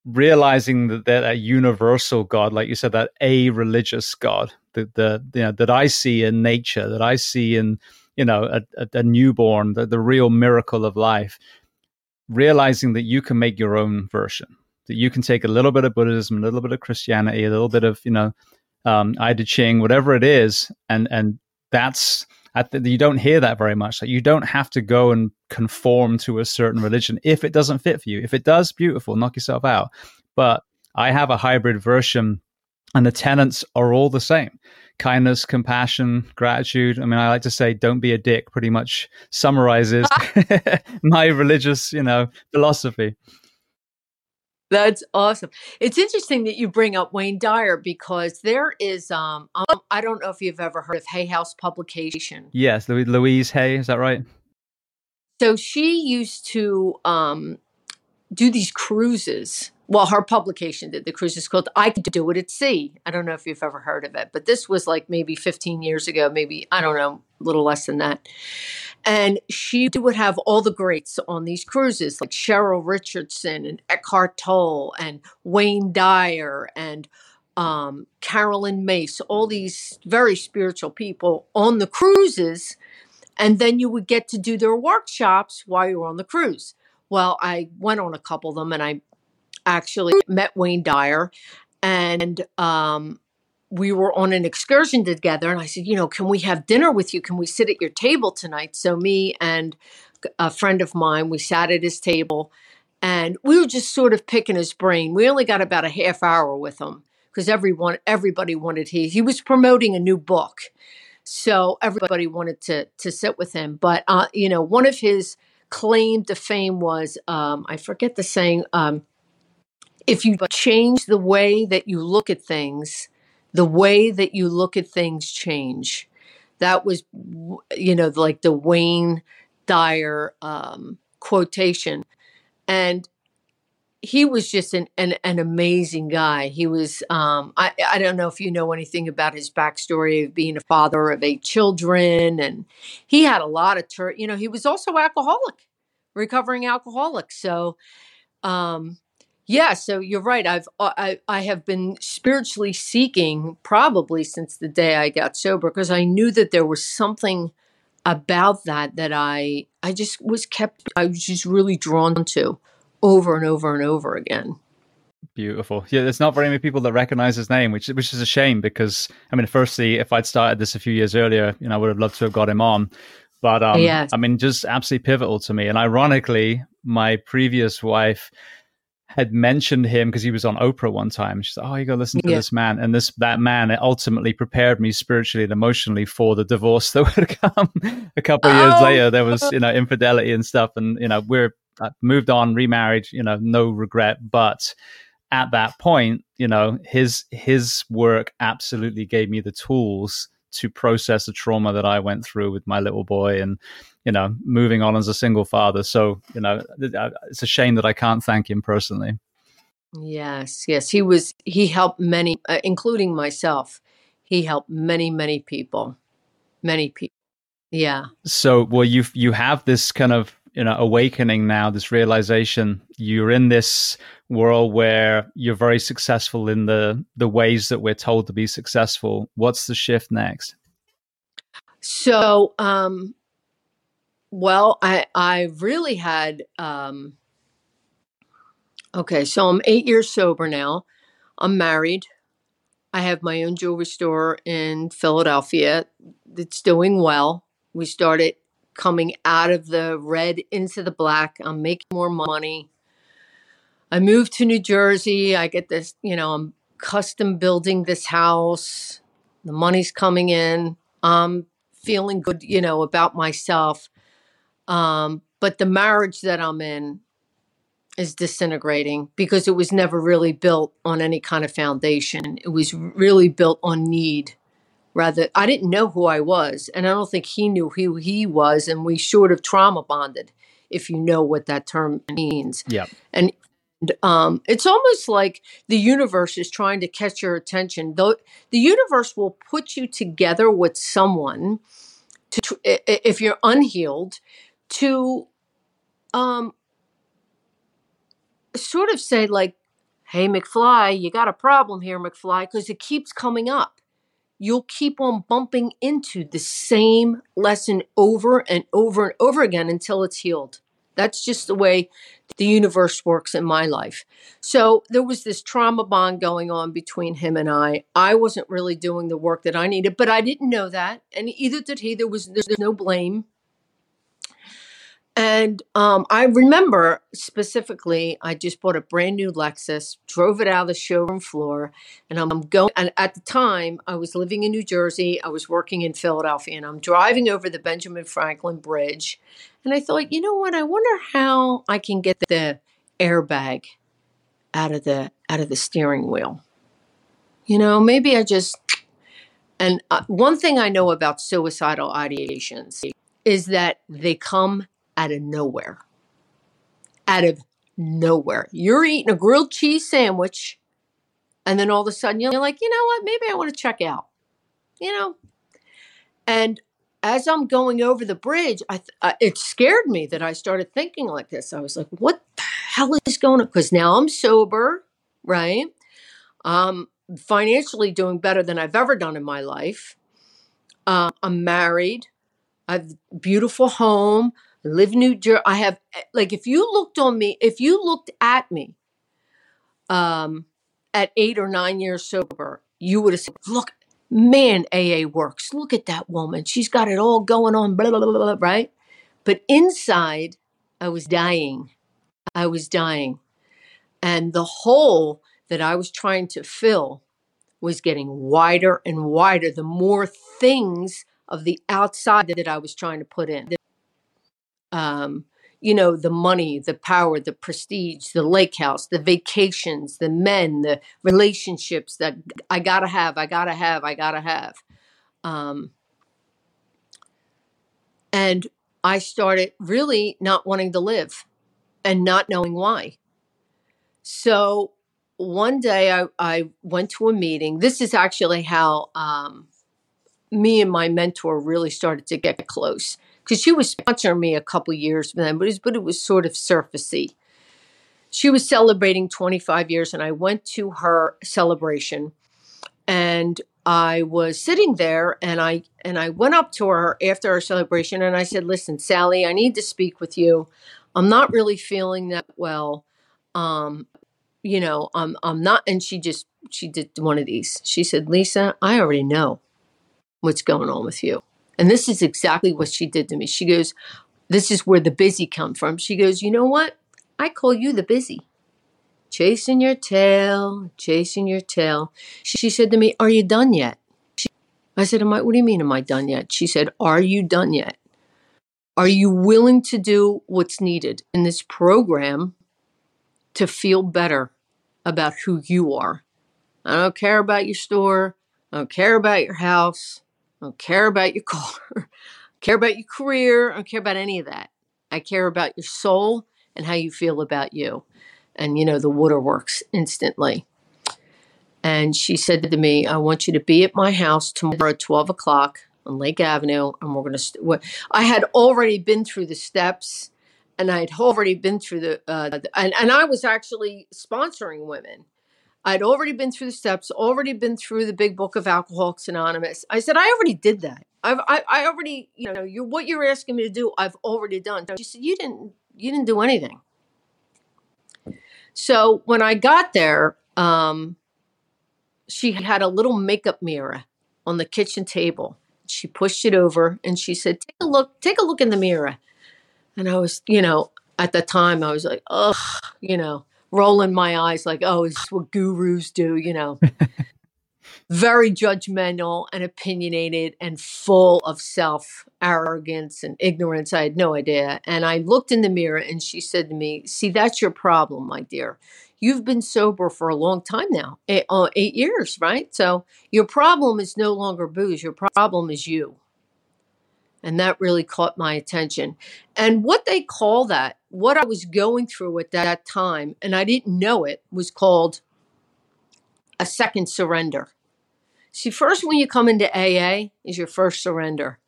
realizing that that a universal God, like you said, that a religious God, that the you know that I see in nature, that I see in you know a, a, a newborn, the, the real miracle of life. Realizing that you can make your own version, that you can take a little bit of Buddhism, a little bit of Christianity, a little bit of you know um, I Ching, whatever it is, and and that's th- you don't hear that very much. Like you don't have to go and conform to a certain religion if it doesn't fit for you. If it does, beautiful, knock yourself out. But I have a hybrid version, and the tenets are all the same kindness, compassion, gratitude. I mean, I like to say, don't be a dick, pretty much summarizes [laughs] [laughs] my religious, you know, philosophy. That's awesome. It's interesting that you bring up Wayne Dyer because there is um, um I don't know if you've ever heard of Hay House Publication. Yes, Louise Hay, is that right? So she used to um do these cruises. Well, her publication did the cruises called I Could Do It at Sea. I don't know if you've ever heard of it, but this was like maybe 15 years ago, maybe, I don't know, a little less than that. And she would have all the greats on these cruises, like Cheryl Richardson and Eckhart Tolle and Wayne Dyer and um, Caroline Myss, all these very spiritual people on the cruises. And then you would get to do their workshops while you were on the cruise. Well, I went on a couple of them and I actually met Wayne Dyer and um, we were on an excursion together and I said, you know, can we have dinner with you? Can we sit at your table tonight? So me and a friend of mine, we sat at his table and we were just sort of picking his brain. We only got about a half hour with him because everyone everybody wanted he he was promoting a new book. So everybody wanted to to sit with him. But uh, you know, one of his claim to fame was um, I forget the saying, um, if you change the way that you look at things, the way that you look at things change. That was, you know, like the Wayne Dyer um, quotation. And he was just an, an, an amazing guy. He was, um, I, I don't know if you know anything about his backstory of being a father of eight children. And he had a lot of, tur- you know, he was also alcoholic, recovering alcoholic. So, um, yeah, so you're right. I've uh, I I have been spiritually seeking probably since the day I got sober because I knew that there was something about that that I I just was kept I was just really drawn to over and over and over again. Beautiful. Yeah, there's not very many people that recognize his name, which which is a shame because I mean, firstly, if I'd started this a few years earlier, you know, I would have loved to have got him on. But um, yes. I mean, just absolutely pivotal to me. And ironically, my previous wife had mentioned him because he was on Oprah one time. She said, "Oh, you go listen to yeah. this man," and this that man it ultimately prepared me spiritually and emotionally for the divorce [laughs] that would come a couple of years oh. later. There was you know infidelity and stuff, and you know we're uh, moved on, remarried. You know, no regret, but at that point, you know, his his work absolutely gave me the tools to process the trauma that I went through with my little boy and you know moving on as a single father. So you know uh, it's a shame that I can't thank him personally. Yes yes he was he helped many uh, including myself. He helped many many people. Many people yeah. So well you you have this kind of you know awakening now this realization you're in this world where you're very successful in the the ways that we're told to be successful. What's the shift next? So um well i i really had um okay so i'm eight years sober now. I'm married. I have my own jewelry store in philadelphia. It's doing well. We started coming out of the red into the black. I'm making more money. I moved to New Jersey. I get this, you know, I'm custom building this house. The money's coming in. I'm feeling good, you know, about myself. Um, but the marriage that I'm in is disintegrating because it was never really built on any kind of foundation. It was really built on need rather i didn't know who i was and i don't think he knew who he was and we sort of trauma bonded if you know what that term means. Yeah. And um, it's almost like the universe is trying to catch your attention. Though the universe will put you together with someone to if you're unhealed to um sort of say like hey mcfly you got a problem here mcfly because it keeps coming up you'll keep on bumping into the same lesson over and over and over again until it's healed. That's just the way the universe works in my life. So there was this trauma bond going on between him and I. I wasn't really doing the work that I needed, but I didn't know that, and either did he. There was there's no blame. And um, I remember specifically, I just bought a brand new Lexus, drove it out of the showroom floor, and I'm going. And at the time, I was living in New Jersey, I was working in Philadelphia, and I'm driving over the Benjamin Franklin Bridge. And I thought, you know what? I wonder how I can get the airbag out of the out of the steering wheel. You know, maybe I just and uh, one thing I know about suicidal ideations is that they come out of nowhere. Out of nowhere. You're eating a grilled cheese sandwich and then all of a sudden you're like, "You know what? Maybe I want to check out." You know? And as I'm going over the bridge, I, th- it scared me that I started thinking like this. I was like, "What the hell is going on?" Because now I'm sober, right? Um, financially doing better than I've ever done in my life. Uh, I'm married. I have a beautiful home. Live New Jersey. I have like if you looked on me, if you looked at me, um, at eight or nine years sober, you would have said, "Look, man, AA works. Look at that woman. She's got it all going on, blah, blah, blah, blah, right? But inside, I was dying. I was dying. And the hole that I was trying to fill was getting wider and wider the more things of the outside that I was trying to put in. Um, you know, the money, the power, the prestige, the lake house, the vacations, the men, the relationships that I gotta have, I gotta have, I gotta have. Um, and I started really not wanting to live and not knowing why. So one day I, I went to a meeting. This is actually how um, me and my mentor really started to get close because she was sponsoring me a couple years then, but it, was, but it was sort of surfacey. She was celebrating 25 years, and I went to her celebration, and I was sitting there, and I and I went up to her after our celebration, and I said, "Listen, Sally, I need to speak with you. I'm not really feeling that well. Um, you know, I'm I'm not." And she just she did one of these. She said, "Lisa, I already know what's going on with you." And this is exactly what she did to me. She goes, This is where the busy come from. She goes, You know what? I call you the busy. Chasing your tail, chasing your tail. She said to me, Are you done yet? I said, Am I, what do you mean, am I done yet? She said, Are you done yet? Are you willing to do what's needed in this program to feel better about who you are? I don't care about your store. I don't care about your house. I don't care about your [laughs] car. Care about your career. I don't care about any of that. I care about your soul and how you feel about you. And, you know, the waterworks instantly. And she said to me, I want you to be at my house tomorrow at 12 o'clock on Lake Avenue. And we're going to, st- I had already been through the steps and I had already been through the, uh, and, and I was actually sponsoring women. I'd already been through the steps, already been through the big book of Alcoholics Anonymous. I said, I already did that. I've, I, I already, you know, you're, what you're asking me to do, I've already done. She said, you didn't, you didn't do anything. So when I got there, um, she had a little makeup mirror on the kitchen table. She pushed it over and she said, take a look, take a look in the mirror. And I was, you know, at the time I was like, ugh, you know, rolling my eyes like, oh, is what gurus do? You know, very judgmental and opinionated and full of self arrogance and ignorance. I had no idea. And I looked in the mirror and she said to me, see, that's your problem, my dear. You've been sober for a long time now, eight, uh, eight years, right? So your problem is no longer booze. Your problem is you. And that really caught my attention. And what they call that, what I was going through at that time, and I didn't know it, was called a second surrender. See, first, when you come into AA, is your first surrender.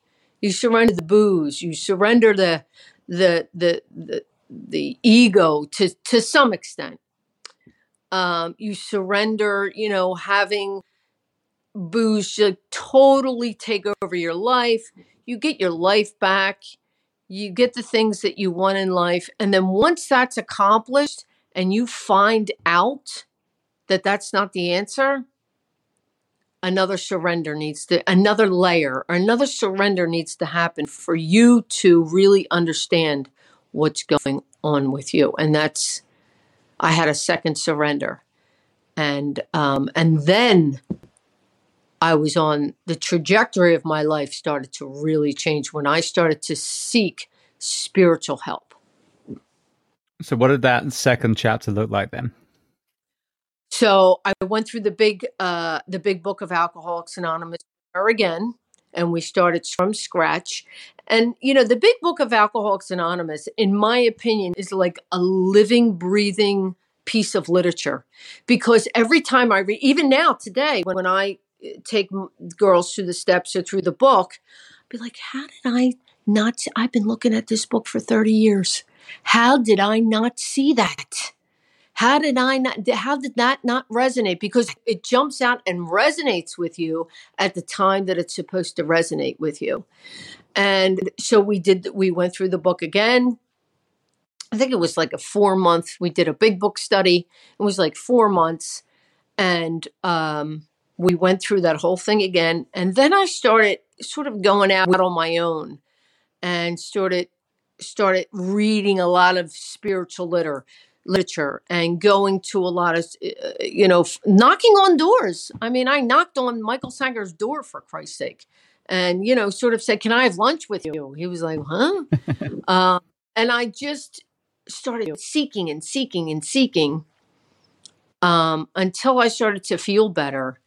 You surrender the booze. You surrender the the the the, the ego to to some extent. Um, you surrender, you know, having booze just totally take over your life you get your life back, you get the things that you want in life. And then once that's accomplished and you find out that that's not the answer, another surrender needs to, another layer or another surrender needs to happen for you to really understand what's going on with you. And that's, I had a second surrender. And, um, and then I was on the trajectory of my life started to really change when I started to seek spiritual help. So, what did that second chapter look like then? so I went through the big uh, the big book of Alcoholics Anonymous again, and we started from scratch. And you know, the big book of Alcoholics Anonymous, in my opinion, is like a living, breathing piece of literature because every time I read, even now today, when, I take girls through the steps or through the book, be like, how did I not? I've been looking at this book for 30 years. How did I not see that? How did I not, how did that not resonate? Because it jumps out and resonates with you at the time that it's supposed to resonate with you. And so we did, we went through the book again. I think it was like a four month, we did a big book study. It was like four months. And um, we went through that whole thing again. And then I started sort of going out on my own and started started reading a lot of spiritual liter literature and going to a lot of uh, you know knocking on doors. I mean i knocked on Michael Singer's door for christ's sake and you know sort of said can i have lunch with you? He was like huh? Uh, [laughs] and i just started seeking and seeking and seeking um, until i started to feel better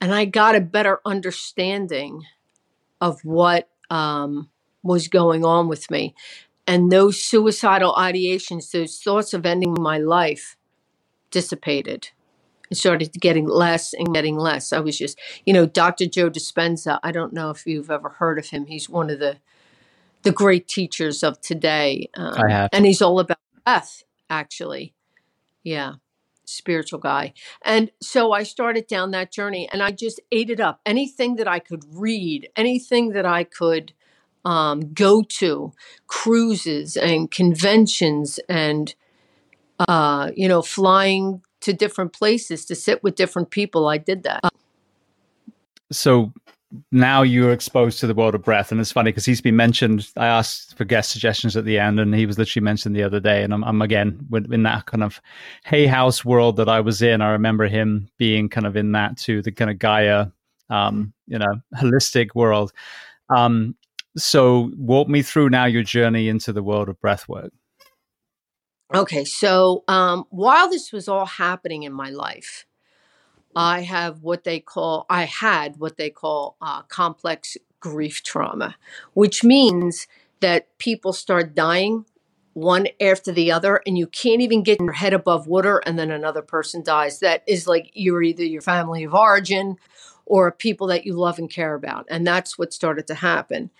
and i got a better understanding of what um, was going on with me and those suicidal ideations, those thoughts of ending my life dissipated. It started getting less and getting less. I was just, you know, Dr. Joe Dispenza. I don't know if you've ever heard of him. He's one of the the great teachers of today. Um, I have, and he's all about death, actually. Yeah, spiritual guy. And so I started down that journey, and I just ate it up. Anything that I could read, anything that I could um, go to cruises and conventions and uh, you know flying to different places to sit with different people i did that so now you're exposed to the world of breath. And it's funny because he's been mentioned i asked for guest suggestions at the end and he was literally mentioned the other day. And i'm, I'm again in that kind of hay house world that i was in i remember him being kind of in that too the kind of gaia um, you know holistic world. Um, so, walk me through now your journey into the world of breathwork. Okay, so um, while this was all happening in my life, I have what they call, I had what they call uh, complex grief trauma, which means that people start dying one after the other and you can't even get your head above water and then another person dies. That is like you're either your family of origin or people that you love and care about. And that's what started to happen.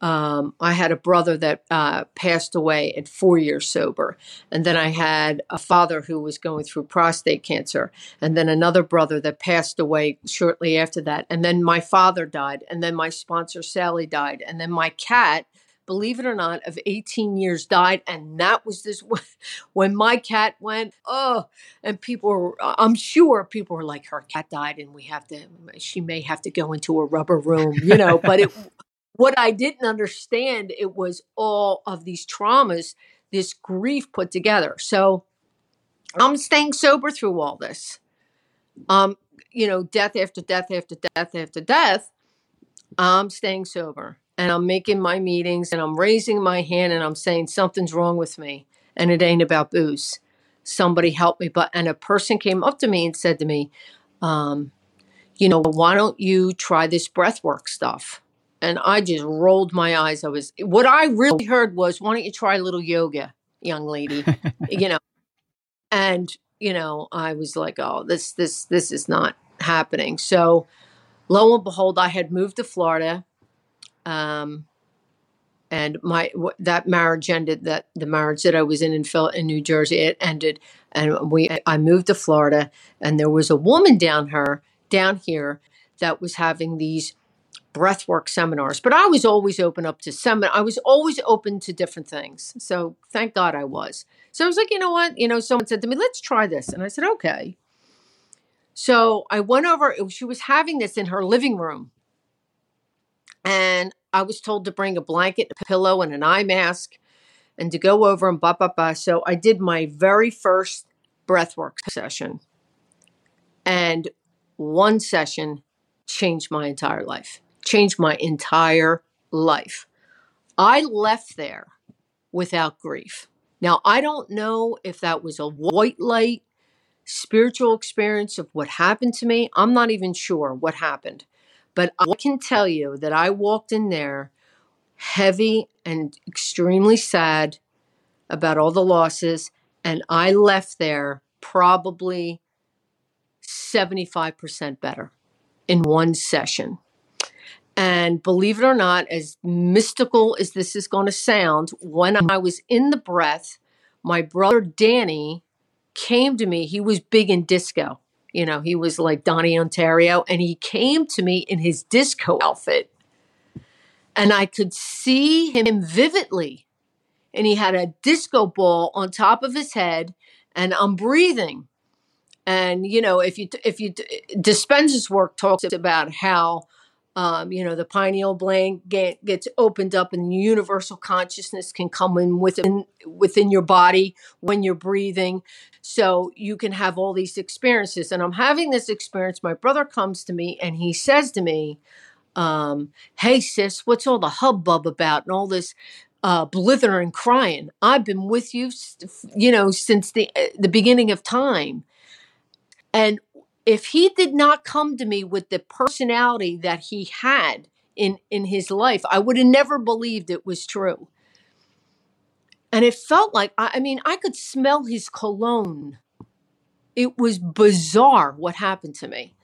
Um, I had a brother that uh, passed away at four years sober. And then I had a father who was going through prostate cancer. And then another brother that passed away shortly after that. And then my father died. And then my sponsor, Sally, died. And then my cat, believe it or not, of 18 years died. And that was this [laughs] when my cat went, oh, and people were, I'm sure people were like, her cat died and we have to, she may have to go into a rubber room, you know, but it, [laughs] what I didn't understand, it was all of these traumas, this grief put together. So I'm staying sober through all this. Um, you know, death after death after death after death. I'm staying sober and I'm making my meetings and I'm raising my hand and I'm saying something's wrong with me and it ain't about booze. Somebody help me. But and a person came up to me and said to me, um, you know, why don't you try this breath work stuff? And I just rolled my eyes. I was what I really heard was, "Why don't you try a little yoga, young lady?" [laughs] you know, and you know, I was like, "Oh, this this this is not happening." So, lo and behold, I had moved to Florida, um, and my that marriage ended. That the marriage that I was in in Phil in New Jersey it ended, and we I moved to Florida, and there was a woman down her down here that was having these breathwork seminars, but I was always open up to seminar. I was always open to different things. So thank God I was. So I was like, you know what? You know, someone said to me, let's try this. And I said, okay. So I went over, she was having this in her living room. And I was told to bring a blanket, a pillow, and an eye mask and to go over and blah, blah, blah. So I did my very first breathwork session. And one session changed my entire life changed my entire life. I left there without grief. Now, I don't know if that was a white light spiritual experience of what happened to me. I'm not even sure what happened, but I can tell you that I walked in there heavy and extremely sad about all the losses, and I left there probably 75% better in one session. And believe it or not, as mystical as this is going to sound, when I was in the breath, my brother Danny came to me. He was big in disco. You know, he was like Denny Terrio, and he came to me in his disco outfit. And I could see him vividly. And he had a disco ball on top of his head, and I'm breathing. And you know, if you if you uh, Dispenza's work talks about how um, you know the pineal gland get, gets opened up and universal consciousness can come in within within your body when you're breathing. So you can have all these experiences. And i'm having this experience. My brother comes to me and he says to me um, hey sis what's all the hubbub about and all this uh, blithering crying? I've been with you you know since the uh, the beginning of time. And if he did not come to me with the personality that he had in in his life, I would have never believed it was true. And it felt like I, mean, I could smell his cologne. It was bizarre what happened to me.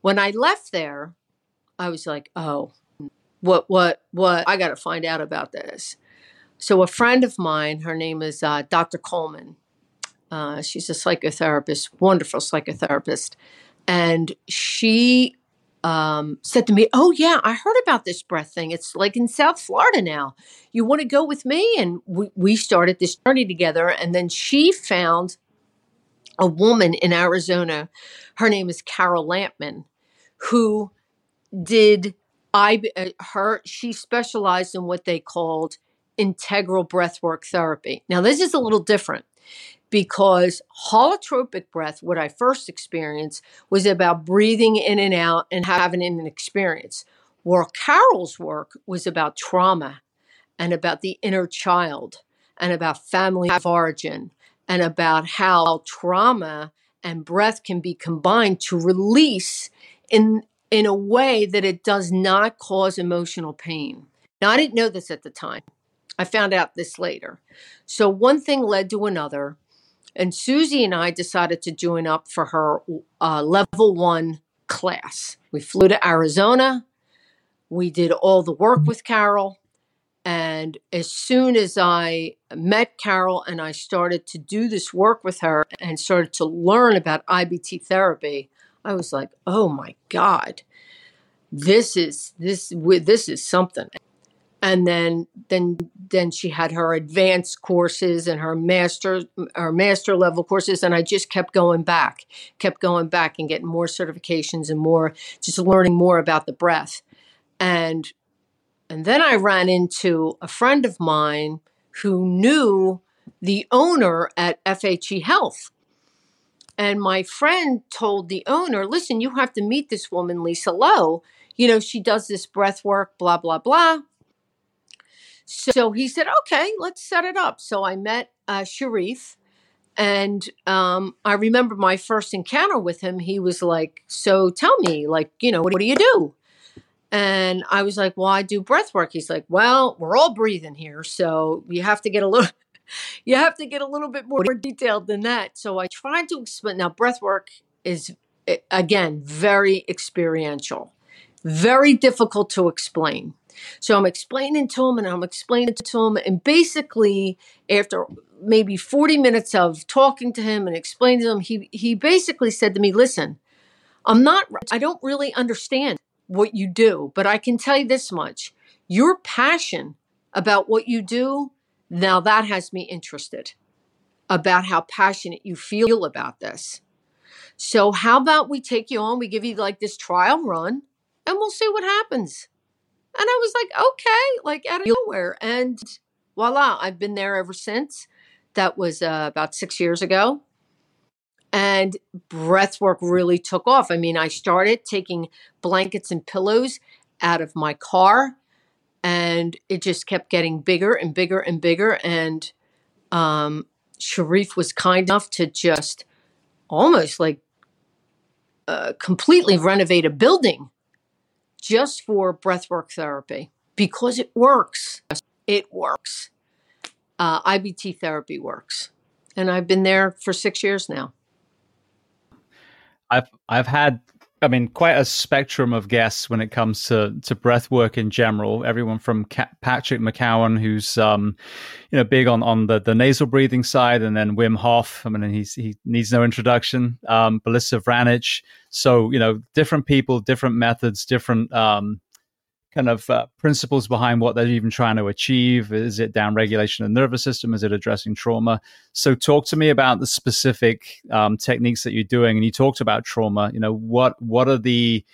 When I left there, I was like, "Oh, what what what I got to find out about this." So a friend of mine, her name is uh, Dr. Coleman. Uh, she's a psychotherapist, wonderful psychotherapist. And she um, said to me, Oh, yeah, I heard about this breath thing. It's like in South Florida now. You want to go with me? And we, we started this journey together. And then she found a woman in Arizona. Her name is Carol Lampman, who did I uh, her she specialized in what they called integral breathwork therapy. Now this is a little different because holotropic breath, what I first experienced, was about breathing in and out and having an experience. Where Carol's work was about trauma and about the inner child and about family of origin and about how trauma and breath can be combined to release in in a way that it does not cause emotional pain. Now I didn't know this at the time. I found out this later. So one thing led to another and Susie and I decided to join up for her uh, level one class. We flew to Arizona. We did all the work with Carol. And as soon as I met Carol and I started to do this work with her and started to learn about IBT therapy, I was like, "Oh my God, this is this this is something." And then then then she had her advanced courses and her master her master level courses. And i just kept going back kept going back and getting more certifications and more just learning more about the breath. And and then i ran into a friend of mine who knew the owner at fhe health. And my friend told the owner listen you have to meet this woman lisa Loew. You know she does this breath work blah blah blah so he said, okay, let's set it up. So I met uh, Sharif. And um, I remember my first encounter with him. He was like, So tell me, like, you know, what, do you do? And I was like, Well, I do breath work. He's like, Well, we're all breathing here. So you have to get a little. [laughs] You have to get a little bit more detailed than that. So I tried to explain. Now, breath work is, again, very experiential, very difficult to explain. So I'm explaining to him and I'm explaining to him. And basically, after maybe 40 minutes of talking to him and explaining to him, he, he basically said to me, Listen, I'm not, I don't really understand what you do, but I can tell you this much your passion about what you do, now that has me interested about how passionate you feel about this. So, how about we take you on? We give you like this trial run and we'll see what happens. And I was like, okay, like out of nowhere. And voila, I've been there ever since. That was uh, about six years ago. And breath work really took off. I mean, I started taking blankets and pillows out of my car, and it just kept getting bigger and bigger and bigger. And um, Sharif was kind enough to just almost like uh, completely renovate a building just for breathwork therapy because it works. It works. Uh, IBT therapy works, and I've been there for six years now. I've I've had I mean, quite a spectrum of guests when it comes to to breath work in general. Everyone from Patrick McKeown, who's um, you know big on on the, the nasal breathing side, and then Wim Hof. I mean, he's he needs no introduction. Um, Belisa Vranich. So you know, different people, different methods, different um, kind of uh, principles behind what they're even trying to achieve? Is it down regulation of the nervous system? Is it addressing trauma? So, talk to me about the specific um, techniques that you're doing. And you talked about trauma. You know, what what are the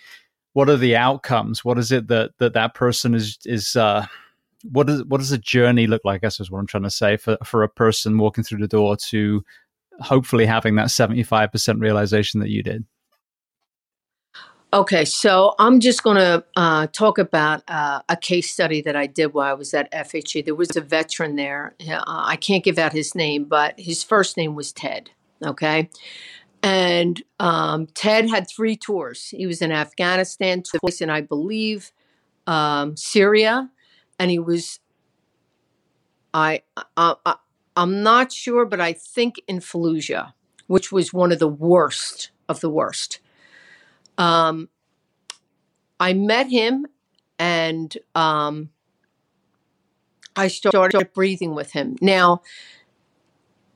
what are the outcomes? What is it that that that person is is uh, what does what does a journey look like? I guess is what I'm trying to say for for a person walking through the door to hopefully having that 75% realization that you did. Okay, so I'm just going to uh, talk about uh, a case study that I did while I was at FHE. There was a veteran there. Uh, I can't give out his name, but his first name was Ted. Okay. And um, Ted had three tours. He was in Afghanistan twice, and I believe um, Syria. And he was, I, I, I, I'm not sure, but I think in Fallujah, which was one of the worst of the worst. Um, I met him and um, I started breathing with him. Now,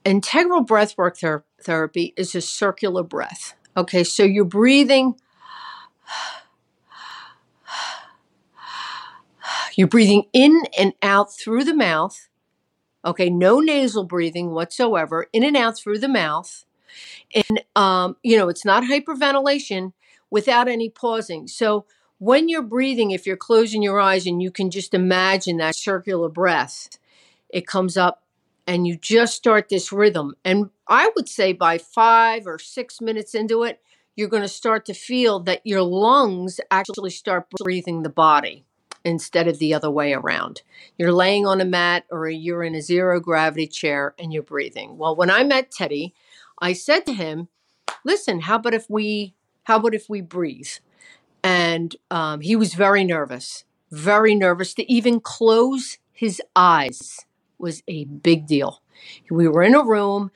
integral breathwork ther- therapy is a circular breath. Okay, so you're breathing. You're breathing in and out through the mouth. Okay, no nasal breathing whatsoever, in and out through the mouth. And, um, you know, it's not hyperventilation without any pausing. So when you're breathing, if you're closing your eyes and you can just imagine that circular breath, it comes up and you just start this rhythm. And I would say by five or six minutes into it, you're going to start to feel that your lungs actually start breathing the body instead of the other way around. You're laying on a mat or you're in a zero gravity chair and you're breathing. Well, when I met Teddy, I said to him, "Listen, how about if we how about if we breathe?" And um, he was very nervous, very nervous to even close his eyes was a big deal. We were in a room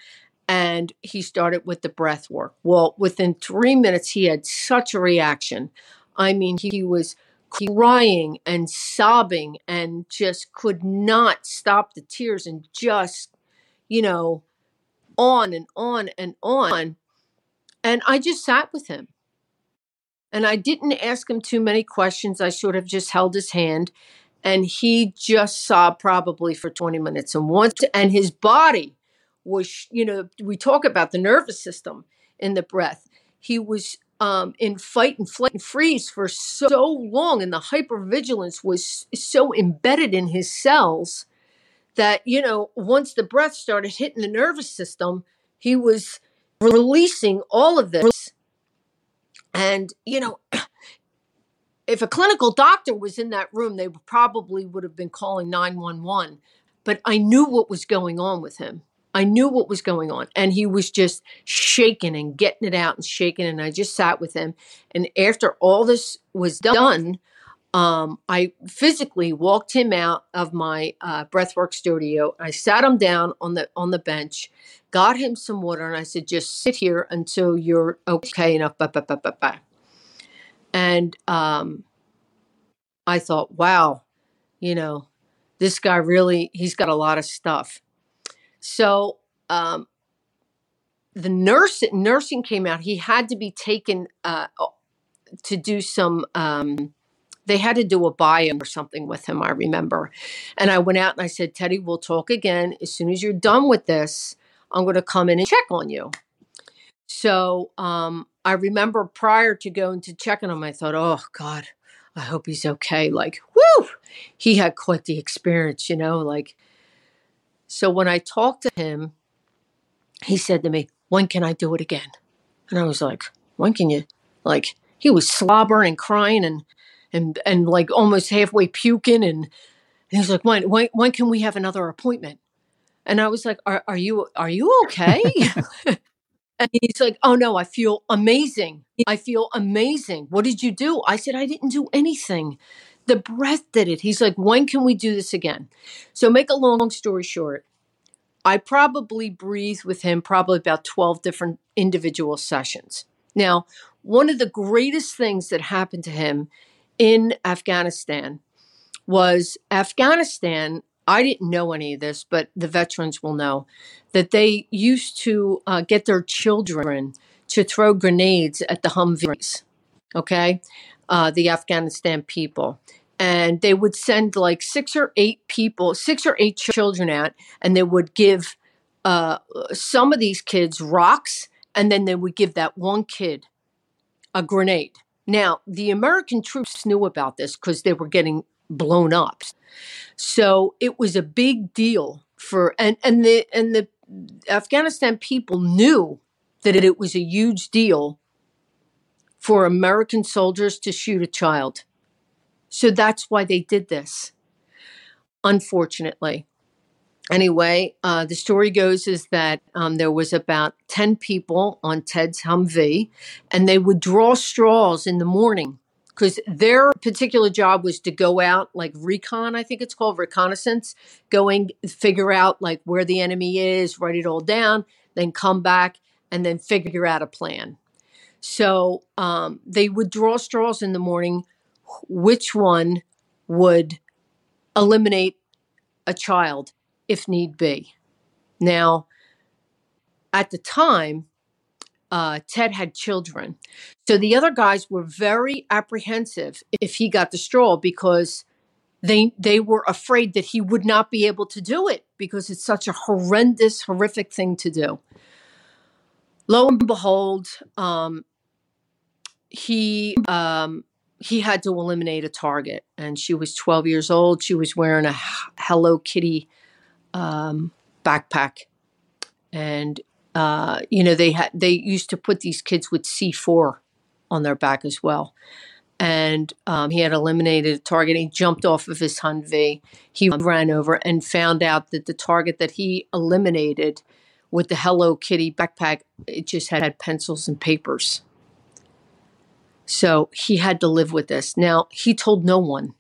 and he started with the breath work. Well, within three minutes, he had such a reaction. I mean, he was crying and sobbing and just could not stop the tears and just, you know, on and on and on. And I just sat with him. And I didn't ask him too many questions. I sort of just held his hand and he just sobbed probably for 20 minutes. And once, and his body was, you know, we talk about the nervous system in the breath. He was um, in fight and flight and freeze for so long, and the hypervigilance was so embedded in his cells that, you know, once the breath started hitting the nervous system, he was releasing all of this and, you know, [clears throat] if a clinical doctor was in that room, they probably would have been calling 911. But I knew what was going on with him. I knew what was going on. And he was just shaking and getting it out and shaking. And I just sat with him. And after all this was done, um, I physically walked him out of my uh, breathwork studio. I sat him down on the on the bench, got him some water, and I said, "Just sit here until you're okay enough." Bah, bah, bah, and um, I thought, "Wow, you know, this guy really—he's got a lot of stuff." So um, the nurse nursing came out. He had to be taken uh, to do some. Um, they had to do a bio or something with him, I remember. And I went out and I said, Teddy, we'll talk again. As soon as you're done with this, I'm going to come in and check on you. So um, I remember prior to going to check on him, I thought, oh, God, I hope he's okay. Like, whoo, he had quite the experience, you know, like. So when I talked to him, he said to me, when can I do it again? And I was like, when can you? Like, he was slobbering and crying and and and like almost halfway puking and, and he was like when, when when can we have another appointment and i was like are, are you are you okay [laughs] [laughs] And he's like, Oh no, I feel amazing. I feel amazing. What did you do? I said, I didn't do anything. The breath did it. He's like, When can we do this again? So, make a long story short, I probably breathed with him probably about 12 different individual sessions. Now, one of the greatest things that happened to him in Afghanistan was Afghanistan. I didn't know any of this, but the veterans will know that they used to uh, get their children to throw grenades at the Humvees, okay? Uh, the Afghanistan people. And they would send like six or eight people, six or eight children out, and they would give uh, some of these kids rocks, and then they would give that one kid a grenade. Now, the American troops knew about this because they were getting blown up. So it was a big deal for and and the and the Afghanistan people knew that it was a huge deal for American soldiers to shoot a child. So that's why they did this. Unfortunately. Anyway, uh, the story goes is that um, there was about 10 people on Ted's Humvee, and they would draw straws in the morning because their particular job was to go out like recon i think it's called reconnaissance going figure out like where the enemy is write it all down then come back and then figure out a plan. So um, they would draw straws in the morning which one would eliminate a child if need be. Now at the time uh, Ted had children. So the other guys were very apprehensive if he got the straw because they they were afraid that he would not be able to do it because it's such a horrendous, horrific thing to do. Lo and behold, um, he um, he had to eliminate a target, and she was 12 years old. She was wearing a Hello Kitty um, backpack, and uh, you know, they had they used to put these kids with C4 on their back as well. And um, he had eliminated a target. He jumped off of his Humvee. He ran over and found out that the target that he eliminated with the Hello Kitty backpack, it just had, had pencils and papers. So he had to live with this. Now, he told no one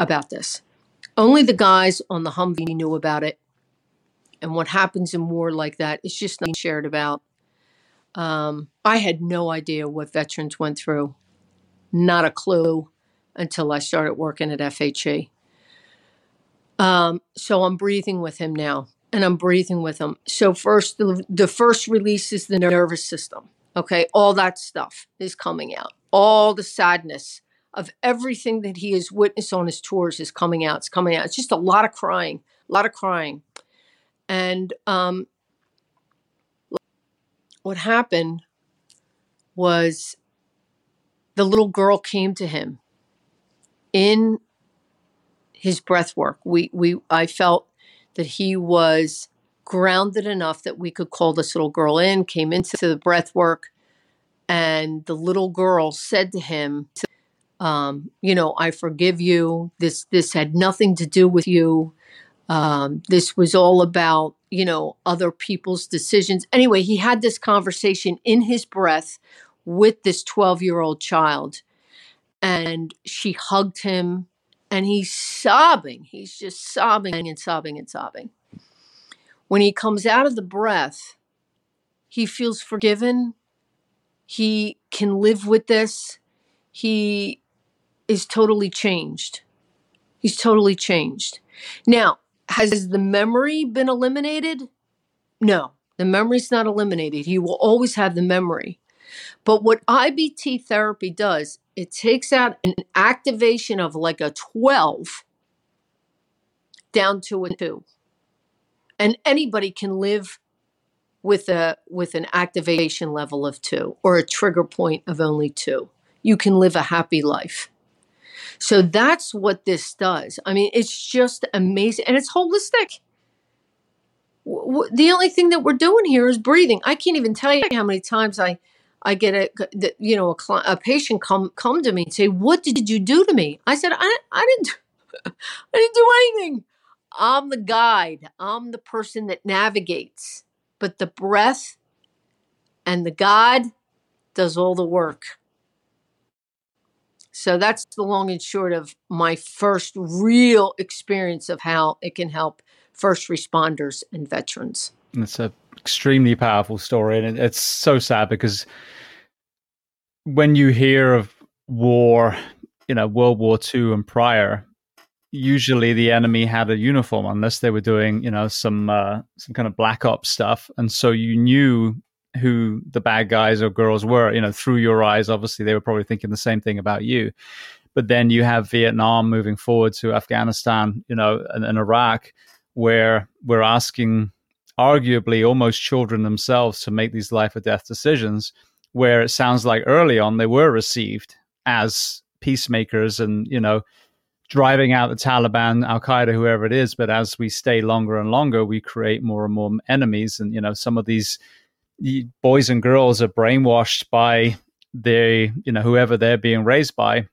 about this. Only the guys on the Humvee knew about it and what happens in war like that is just not shared about. Um, I had no idea what veterans went through, not a clue until I started working at FHE. Um, so I'm breathing with him now, and I'm breathing with him. So first, the, the first release is the nervous system. Okay, all that stuff is coming out. All the sadness of everything that he has witnessed on his tours is coming out. It's coming out. It's just a lot of crying, a lot of crying. And um, what happened was the little girl came to him in his breath work. We, we, I felt that he was grounded enough that we could call this little girl in, came into the breath work, and the little girl said to him, um, you know, I forgive you. This this had nothing to do with you. Um, this was all about, you know, other people's decisions. Anyway, he had this conversation in his breath with this 12 year old child. And she hugged him and he's sobbing. He's just sobbing and sobbing and sobbing. When he comes out of the breath, he feels forgiven. He can live with this. He is totally changed. He's totally changed. Now, has the memory been eliminated? No, the memory's not eliminated. He will always have the memory. But what IBT therapy does, it takes out an activation of like a 12 down to a 2. And anybody can live with a with an activation level of 2 or a trigger point of only 2. You can live a happy life. So that's what this does. I mean, it's just amazing and it's holistic. The only thing that we're doing here is breathing. I can't even tell you how many times I I get a you know a, a patient come come to me and say, "What did you do to me?" I said, "I I didn't [laughs] I didn't do anything. I'm the guide. I'm the person that navigates. But the breath and the God does all the work. So that's the long and short of my first real experience of how it can help first responders and veterans. It's an extremely powerful story, and it's so sad because when you hear of war, you know, World War II and prior, usually the enemy had a uniform unless they were doing, you know, some uh, some kind of black ops stuff, and so you knew who the bad guys or girls were. You know, through your eyes, obviously they were probably thinking the same thing about you. But then you have Vietnam moving forward to Afghanistan, you know, and, and Iraq, where we're asking arguably almost children themselves to make these life or death decisions. Where it sounds like early on they were received as peacemakers and you know driving out the Taliban, Al Qaeda, whoever it is. But as we stay longer and longer, we create more and more enemies. And you know, some of these boys and girls are brainwashed by the you know whoever they're being raised by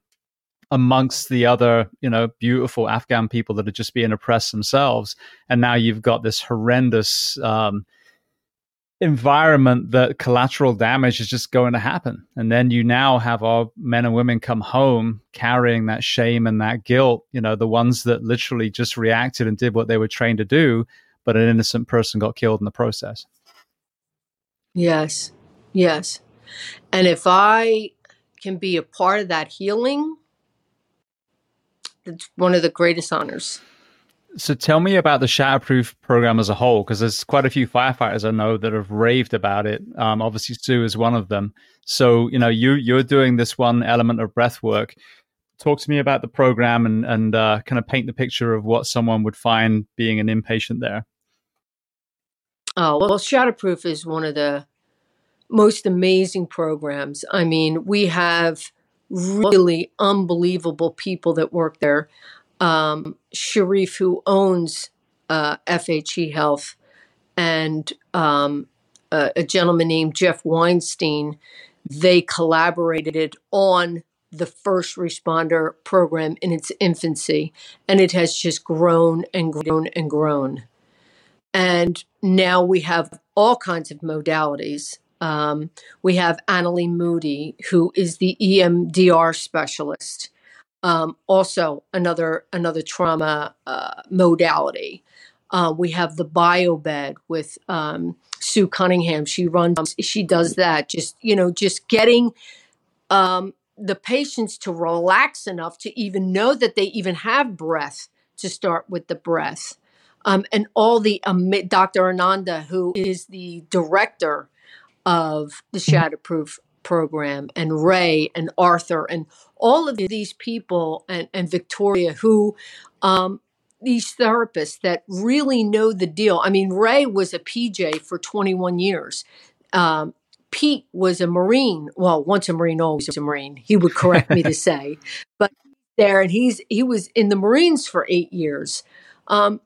amongst the other you know beautiful afghan people that are just being oppressed themselves. And now you've got this horrendous um, environment that collateral damage is just going to happen. And then you now have our men and women come home carrying that shame and that guilt you know the ones that literally just reacted and did what they were trained to do but an innocent person got killed in the process Yes. Yes. And if I can be a part of that healing, it's one of the greatest honors. So tell me about the Shatterproof program as a whole, because there's quite a few firefighters I know that have raved about it. Um, obviously, Sue is one of them. So you know, you you're doing this one element of breath work. Talk to me about the program and and uh, kind of paint the picture of what someone would find being an inpatient there. Oh, well, Shatterproof is one of the most amazing programs. I mean, we have really unbelievable people that work there. Um, Sharif, who owns uh, FHE Health, and um, a, a gentleman named Jeff Weinstein, they collaborated on the first responder program in its infancy, and it has just grown and grown and grown. And now we have all kinds of modalities. Um, we have Annalie Moody, who is the EMDR specialist. Um, also, another another trauma uh, modality. Uh, we have the biobed with um, Sue Cunningham. She runs. She does that. Just you know, just getting um, the patients to relax enough to even know that they even have breath. To start with the breath. Um, and all the um, Dr. Ananda, who is the director of the. Shatterproof program, and Ray and Arthur, and all of these people, and, and Victoria, who um, these therapists that really know the deal. I mean, Ray was a PJ for 21 years. Um, Pete was a Marine. Well, once a Marine, always a Marine. He would correct me to [laughs] say, but there, and he's he was in the Marines for eight years. Um,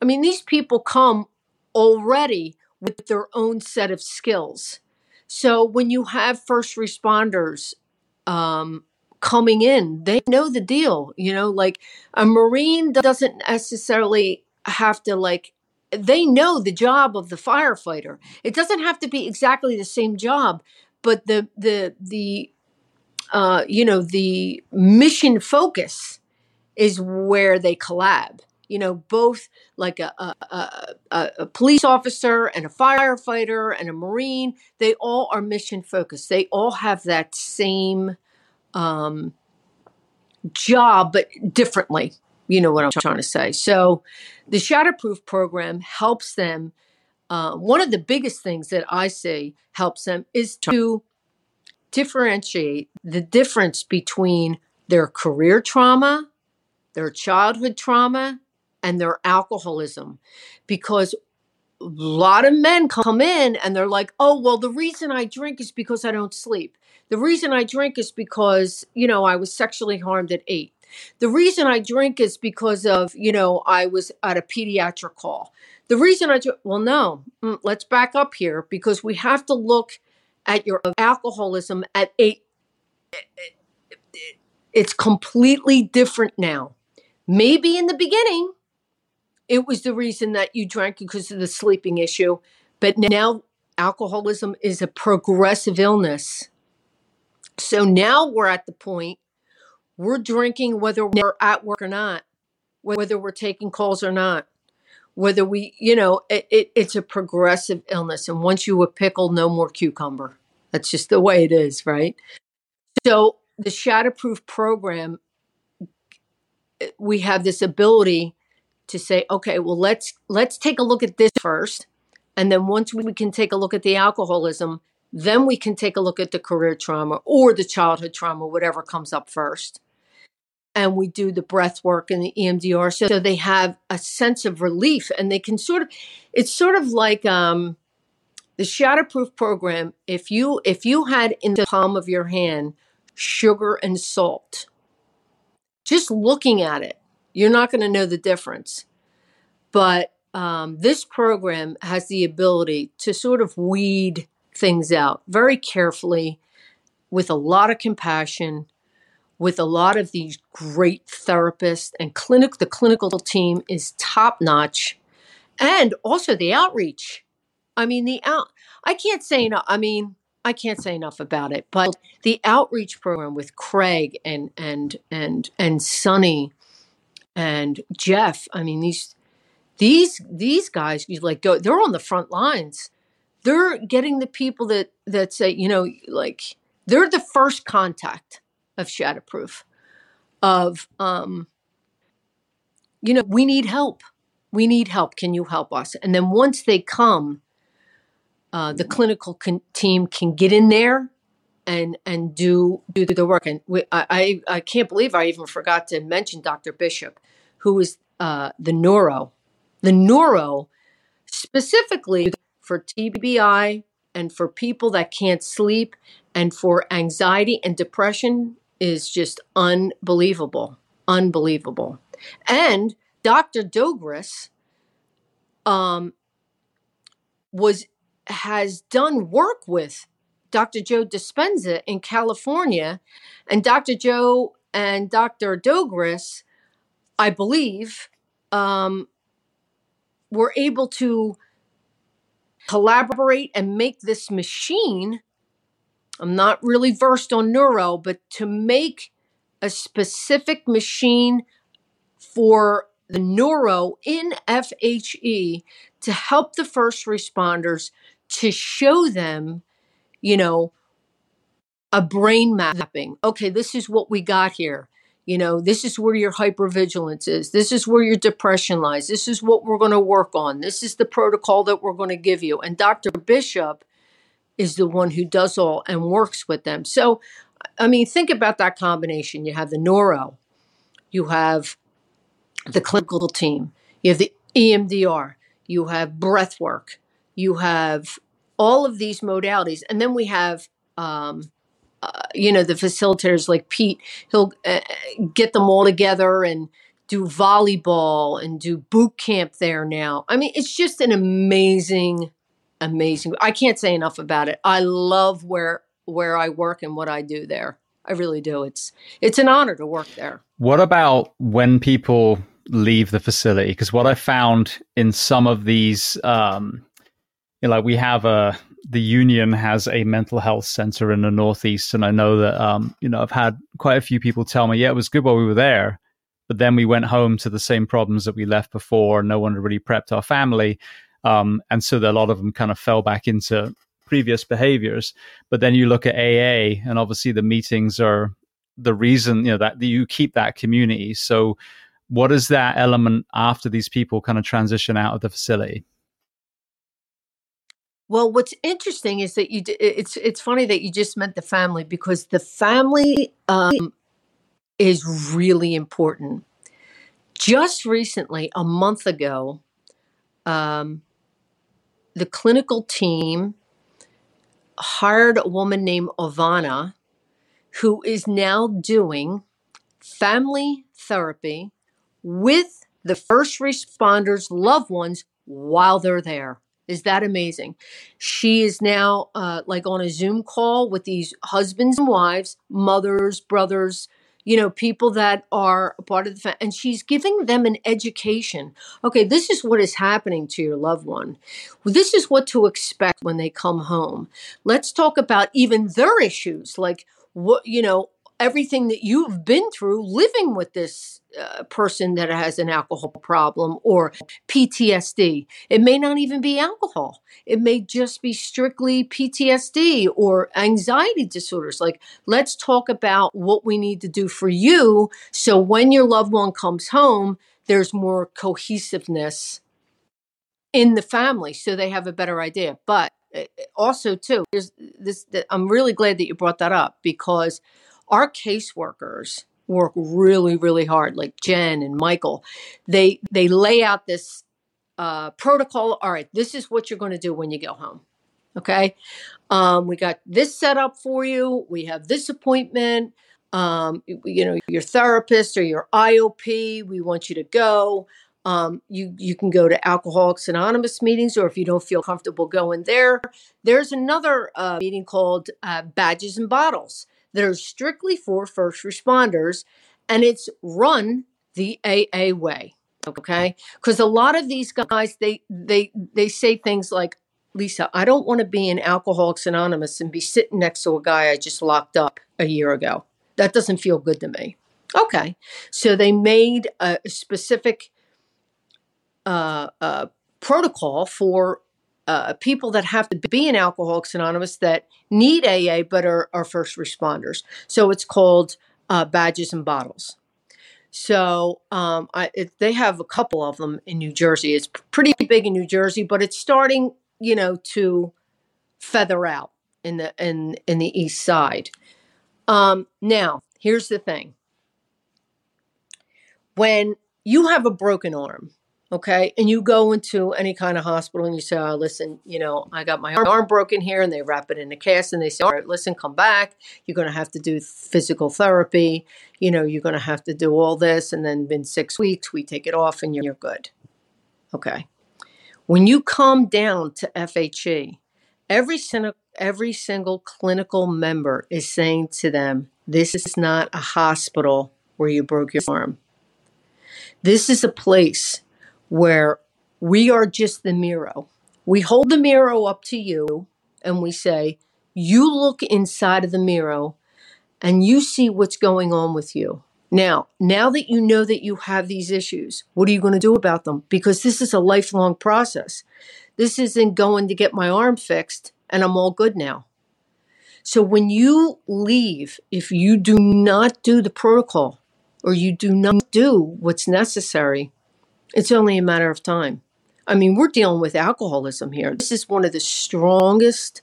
I mean, these people come already with their own set of skills. So when you have first responders um, coming in, they know the deal. You know, like a Marine doesn't necessarily have to like they know the job of the firefighter. It doesn't have to be exactly the same job, but the the the uh, you know the mission focus is where they collab you know, both like a, a, a, a, police officer and a firefighter and a Marine, they all are mission focused. They all have that same um, job, but differently. You know what I'm trying to say. So the Shatterproof program helps them. Uh, one of the biggest things that I say helps them is to differentiate the difference between their career trauma, their childhood trauma, and their alcoholism because a lot of men come in and they're like, oh, well, the reason I drink is because I don't sleep. The reason I drink is because, you know, I was sexually harmed at eight. The reason I drink is because of, you know, I was at a pediatric call. The reason I drink, well, no, mm, let's back up here because we have to look at your alcoholism at eight. It's completely different now. Maybe in the beginning, it was the reason that you drank because of the sleeping issue. But now alcoholism is a progressive illness. So now we're at the point we're drinking whether we're at work or not, whether we're taking calls or not, whether we, you know, it, it, it's a progressive illness. And once you a pickle, no more cucumber. That's just the way it is, right? So the Shatterproof program, we have this ability to say, okay, well let's let's take a look at this first, and then once we can take a look at the alcoholism, then we can take a look at the career trauma or the childhood trauma, whatever comes up first. And we do the breath work and the EMDR. So so they have a sense of relief and they can sort of, it's sort of like um, the Shatterproof program. If you, if you had in the palm of your hand sugar and salt, just looking at it, you're not going to know the difference. But um, this program has the ability to sort of weed things out very carefully with a lot of compassion with a lot of these great therapists and clinic the clinical team is top notch and also the outreach i mean the out i can't say enough i mean i can't say enough about it but the outreach program with craig and and and and sunny and jeff i mean these these these guys you like go they're on the front lines. They're getting the people that that say you know like they're the first contact of shatterproof of um you know we need help. We need help. Can you help us? And then once they come uh, the clinical con- team can get in there and and do do the work. And we, I, I can't believe i even forgot to mention dr bishop who is uh, the neuro the neuro specifically for TBI and for people that can't sleep and for anxiety and depression is just unbelievable. Unbelievable. And Dr. Dogris um, was has done work with Dr. Joe Dispenza in California, and Dr. Joe and Dr. Dogris, I believe, um, were able to collaborate and make this machine. I'm not really versed on neuro, but to make a specific machine for the neuro in FHE to help the first responders to show them, you know, a brain mapping. Okay, this is what we got here. You know, this is where your hypervigilance is. This is where your depression lies. This is what we're going to work on. This is the protocol that we're going to give you. And Dr. Bishop is the one who does all and works with them. So, I mean, think about that combination. You have the neuro, you have the clinical team, you have the EMDR, you have breath work, you have all of these modalities. And then we have um, you know the facilitators like Pete, he'll uh, get them all together and do volleyball and do boot camp there now. I mean, it's just an amazing, amazing. I can't say enough about it. I love where where I work and what I do there. I really do. It's it's an honor to work there. What about when people leave the facility? Because what I found in some of these, um, you know, like we have a the union has a mental health center in the northeast, and I know that um, you know I've had quite a few people tell me, yeah, it was good while we were there, but then we went home to the same problems that we left before. No one had really prepped our family, um, and so a lot of them kind of fell back into previous behaviors. But then you look at AA, and obviously the meetings are the reason you know that you keep that community. So, what is that element after these people kind of transition out of the facility? Well, what's interesting is that you. It's it's funny that you just meant the family because the family um, is really important. Just recently, a month ago, um, the clinical team hired a woman named Ovana, who is now doing family therapy with the first responders' loved ones while they're there. Is that amazing? She is now uh, like on a Zoom call with these husbands and wives, mothers, brothers, you know, people that are a part of the family. And she's giving them an education. Okay, this is what is happening to your loved one. This is what to expect when they come home. Let's talk about even their issues, like what, you know, everything that you've been through living with this uh, person that has an alcohol problem or PTSD. It may not even be alcohol. It may just be strictly PTSD or anxiety disorders. Like, let's talk about what we need to do for you so when your loved one comes home, there's more cohesiveness in the family so they have a better idea. But uh, also, too, there's this, I'm really glad that you brought that up because our caseworkers work really really hard like jen and michael. They they lay out this uh, protocol all right this is what you're going to do when you go home okay? Um, we got this set up for you. We have this appointment. Um, you know your therapist or your iop we want you to go. Um, you you can go to alcoholics anonymous meetings or if you don't feel comfortable going there there's another uh, meeting called uh, badges and bottles that are strictly for first responders, and it's run the AA way. Okay, because a lot of these guys they they they say things like, Lisa, I don't want to be in Alcoholics Anonymous and be sitting next to a guy I just locked up a year ago. That doesn't feel good to me. Okay, so they made a specific uh, uh, protocol for uh, people that have to be in Alcoholics Anonymous that need AA but are, are first responders. So it's called uh, badges and bottles. So um, I, it, they have a couple of them in New Jersey. It's pretty big in New Jersey, but it's starting, you know, to feather out in the in in the East Side. Um, now, here's the thing: when you have a broken arm, okay and you go into any kind of hospital and you say oh listen you know i got my arm broken here and they wrap it in a cast and they say all right listen come back. You're going to have to do physical therapy. You know you're going to have to do all this and then in six weeks we take it off and you're good. Okay. When you come down to fhe every every single clinical member is saying to them this is not a hospital where you broke your arm. This is a place where we are just the mirror. We hold the mirror up to you and we say, You look inside of the mirror and you see what's going on with you. Now, now that you know that you have these issues, what are you going to do about them? Because this is a lifelong process. This isn't going to get my arm fixed and I'm all good now. So when you leave, if you do not do the protocol or you do not do what's necessary, it's only a matter of time. I mean, we're dealing with alcoholism here. This is one of the strongest,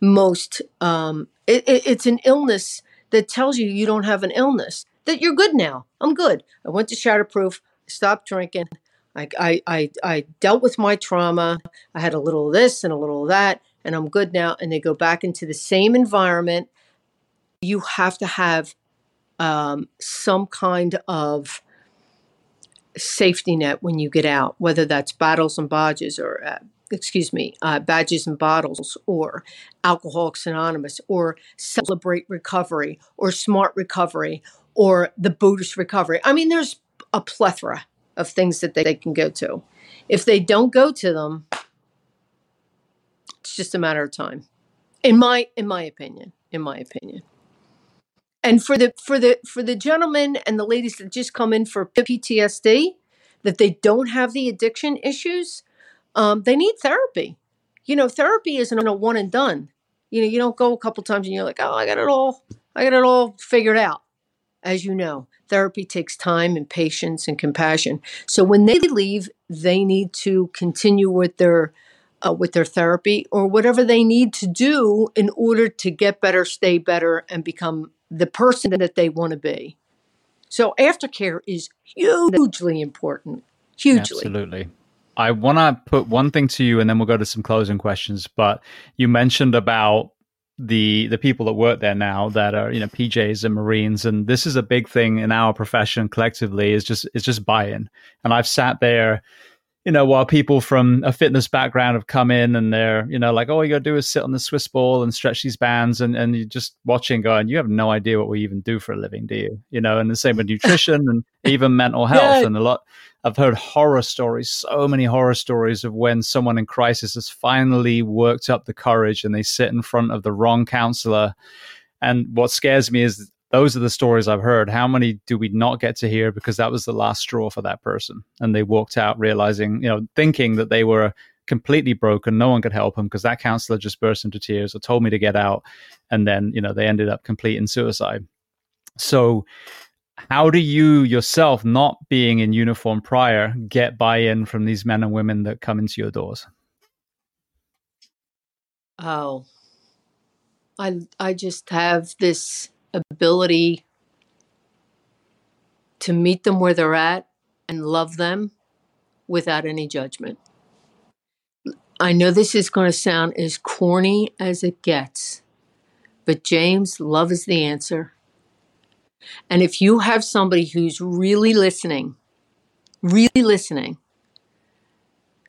most, um, it, it, it's an illness that tells you you don't have an illness, that you're good now. I'm good. I went to Shatterproof, stopped drinking. I, I, I, I dealt with my trauma. I had a little of this and a little of that, and I'm good now. And they go back into the same environment. You have to have um, some kind of safety net when you get out, whether that's bottles and badges or, uh, excuse me, uh, badges and bottles or Alcoholics Anonymous or Celebrate Recovery or Smart Recovery or the Buddhist Recovery. I mean, there's a plethora of things that they, they can go to. If they don't go to them, it's just a matter of time. In my in my opinion, in my opinion and for the for the for the gentlemen and the ladies that just come in for PTSD, that they don't have the addiction issues, um, they need therapy. You know, therapy isn't a one and done. You know, you don't go a couple times and you're like, oh, I got it all, I got it all figured out. As you know, therapy takes time and patience and compassion. So when they leave, they need to continue with their uh, with their therapy or whatever they need to do in order to get better, stay better, and become the person that they want to be. So aftercare is hugely important. Hugely. Absolutely. I want to put one thing to you and then we'll go to some closing questions. But you mentioned about the the people that work there now that are you know PJs and Marines and this is a big thing in our profession collectively is just it's just buy-in and I've sat there you know, while people from a fitness background have come in and they're, you know, like, all you got to do is sit on the Swiss ball and stretch these bands. And, and you're just watching going, you have no idea what we even do for a living, do you? You know, and the same with nutrition and [laughs] even mental health. Yeah. And a lot, I've heard horror stories, so many horror stories of when someone in crisis has finally worked up the courage and they sit in front of the wrong counselor. And what scares me is those are the stories I've heard. How many do we not get to hear because that was the last straw for that person? And they walked out realizing, you know, thinking that they were completely broken. No one could help them because that counselor just burst into tears or told me to get out. And then, you know, they ended up complete in suicide. So, how do you yourself, not being in uniform prior, get buy in from these men and women that come into your doors? Oh, I I just have this ability to meet them where they're at and love them without any judgment. I know this is going to sound as corny as it gets, but James, love is the answer. And if you have somebody who's really listening, really listening,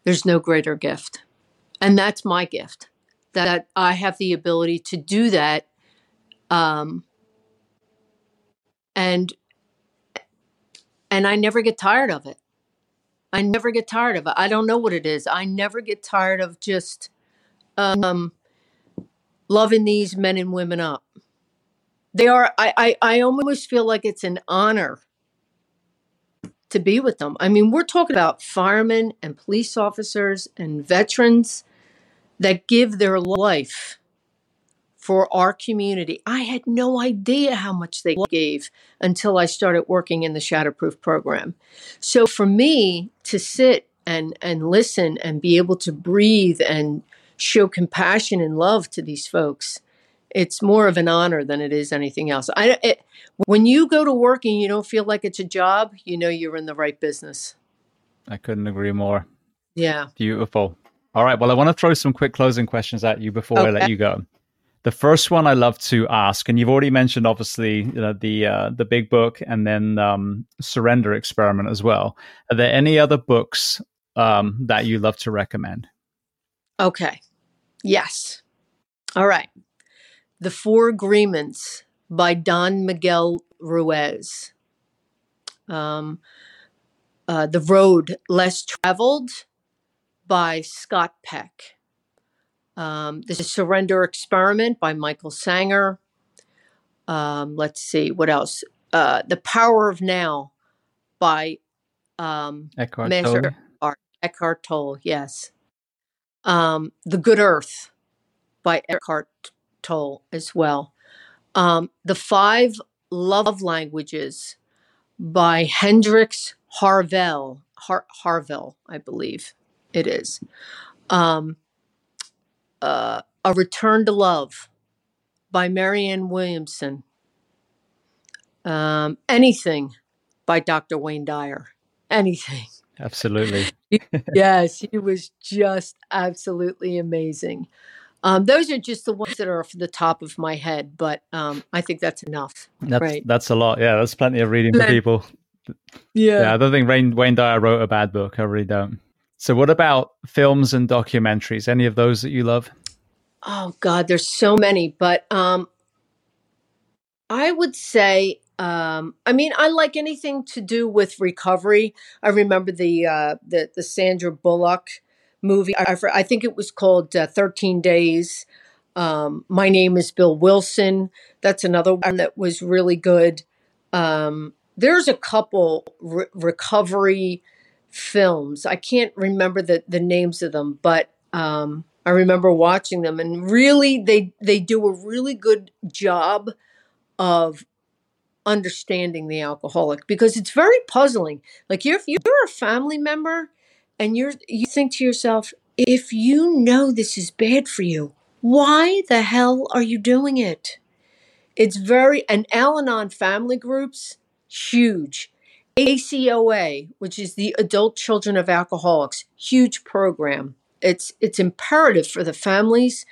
there's no greater gift. And that's my gift that I have the ability to do that um, and and I never get tired of it. I never get tired of it. I don't know what it is. I never get tired of just um, loving these men and women up. They are. I, I I almost feel like it's an honor to be with them. I mean, we're talking about firemen and police officers and veterans that give their life for our community. I had no idea how much they gave until I started working in the Shatterproof program. So for me to sit and and listen and be able to breathe and show compassion and love to these folks, it's more of an honor than it is anything else. I it, when you go to work and you don't feel like it's a job, you know you're in the right business. I couldn't agree more. Yeah. Beautiful. All right. Well, I want to throw some quick closing questions at you before okay. I let you go. The first one I love to ask, and you've already mentioned, obviously, you know, the uh, the big book and then um, Surrender Experiment as well. Are there any other books um, that you love to recommend? Okay. Yes. All right. The Four Agreements by Don Miguel Ruiz. Um, uh, the Road Less Traveled by Scott Peck. Um, the Surrender Experiment by Michael Singer. Um, let's see, what else? Uh, the Power of Now by um, Eckhart Tolle. Eckhart Tolle, yes. Um, the Good Earth by Eckhart Tolle as well. Um, the Five Love Languages by Hendrix Harvell. Har- Harvell, I believe it is. Um, uh, A Return to Love by Marianne Williamson. Um, anything by Dr. Wayne Dyer. Anything. Absolutely. [laughs] yes, he was just absolutely amazing. Um, those are just the ones that are off the top of my head, but um, I think that's enough. That's, right? That's a lot. Yeah, that's plenty of reading for people. Yeah. yeah I don't think Wayne, Wayne Dyer wrote a bad book. I really don't. So, what about films and documentaries? Any of those that you love? Oh God, there's so many, but um, I would say, um, I mean, I like anything to do with recovery. I remember the uh, the the Sandra Bullock movie. I, I think it was called uh, Thirteen Days. Um, My name is Bill Wilson. That's another one that was really good. Um, there's a couple re- recovery films. I can't remember the the names of them, but um, I remember watching them, and really they they do a really good job of understanding the alcoholic because it's very puzzling. Like you're, you're a family member and you're you think to yourself, if you know this is bad for you, why the hell are you doing it? It's very and Al-Anon family groups huge ACOA, which is the Adult Children of Alcoholics, huge program. It's it's imperative for the families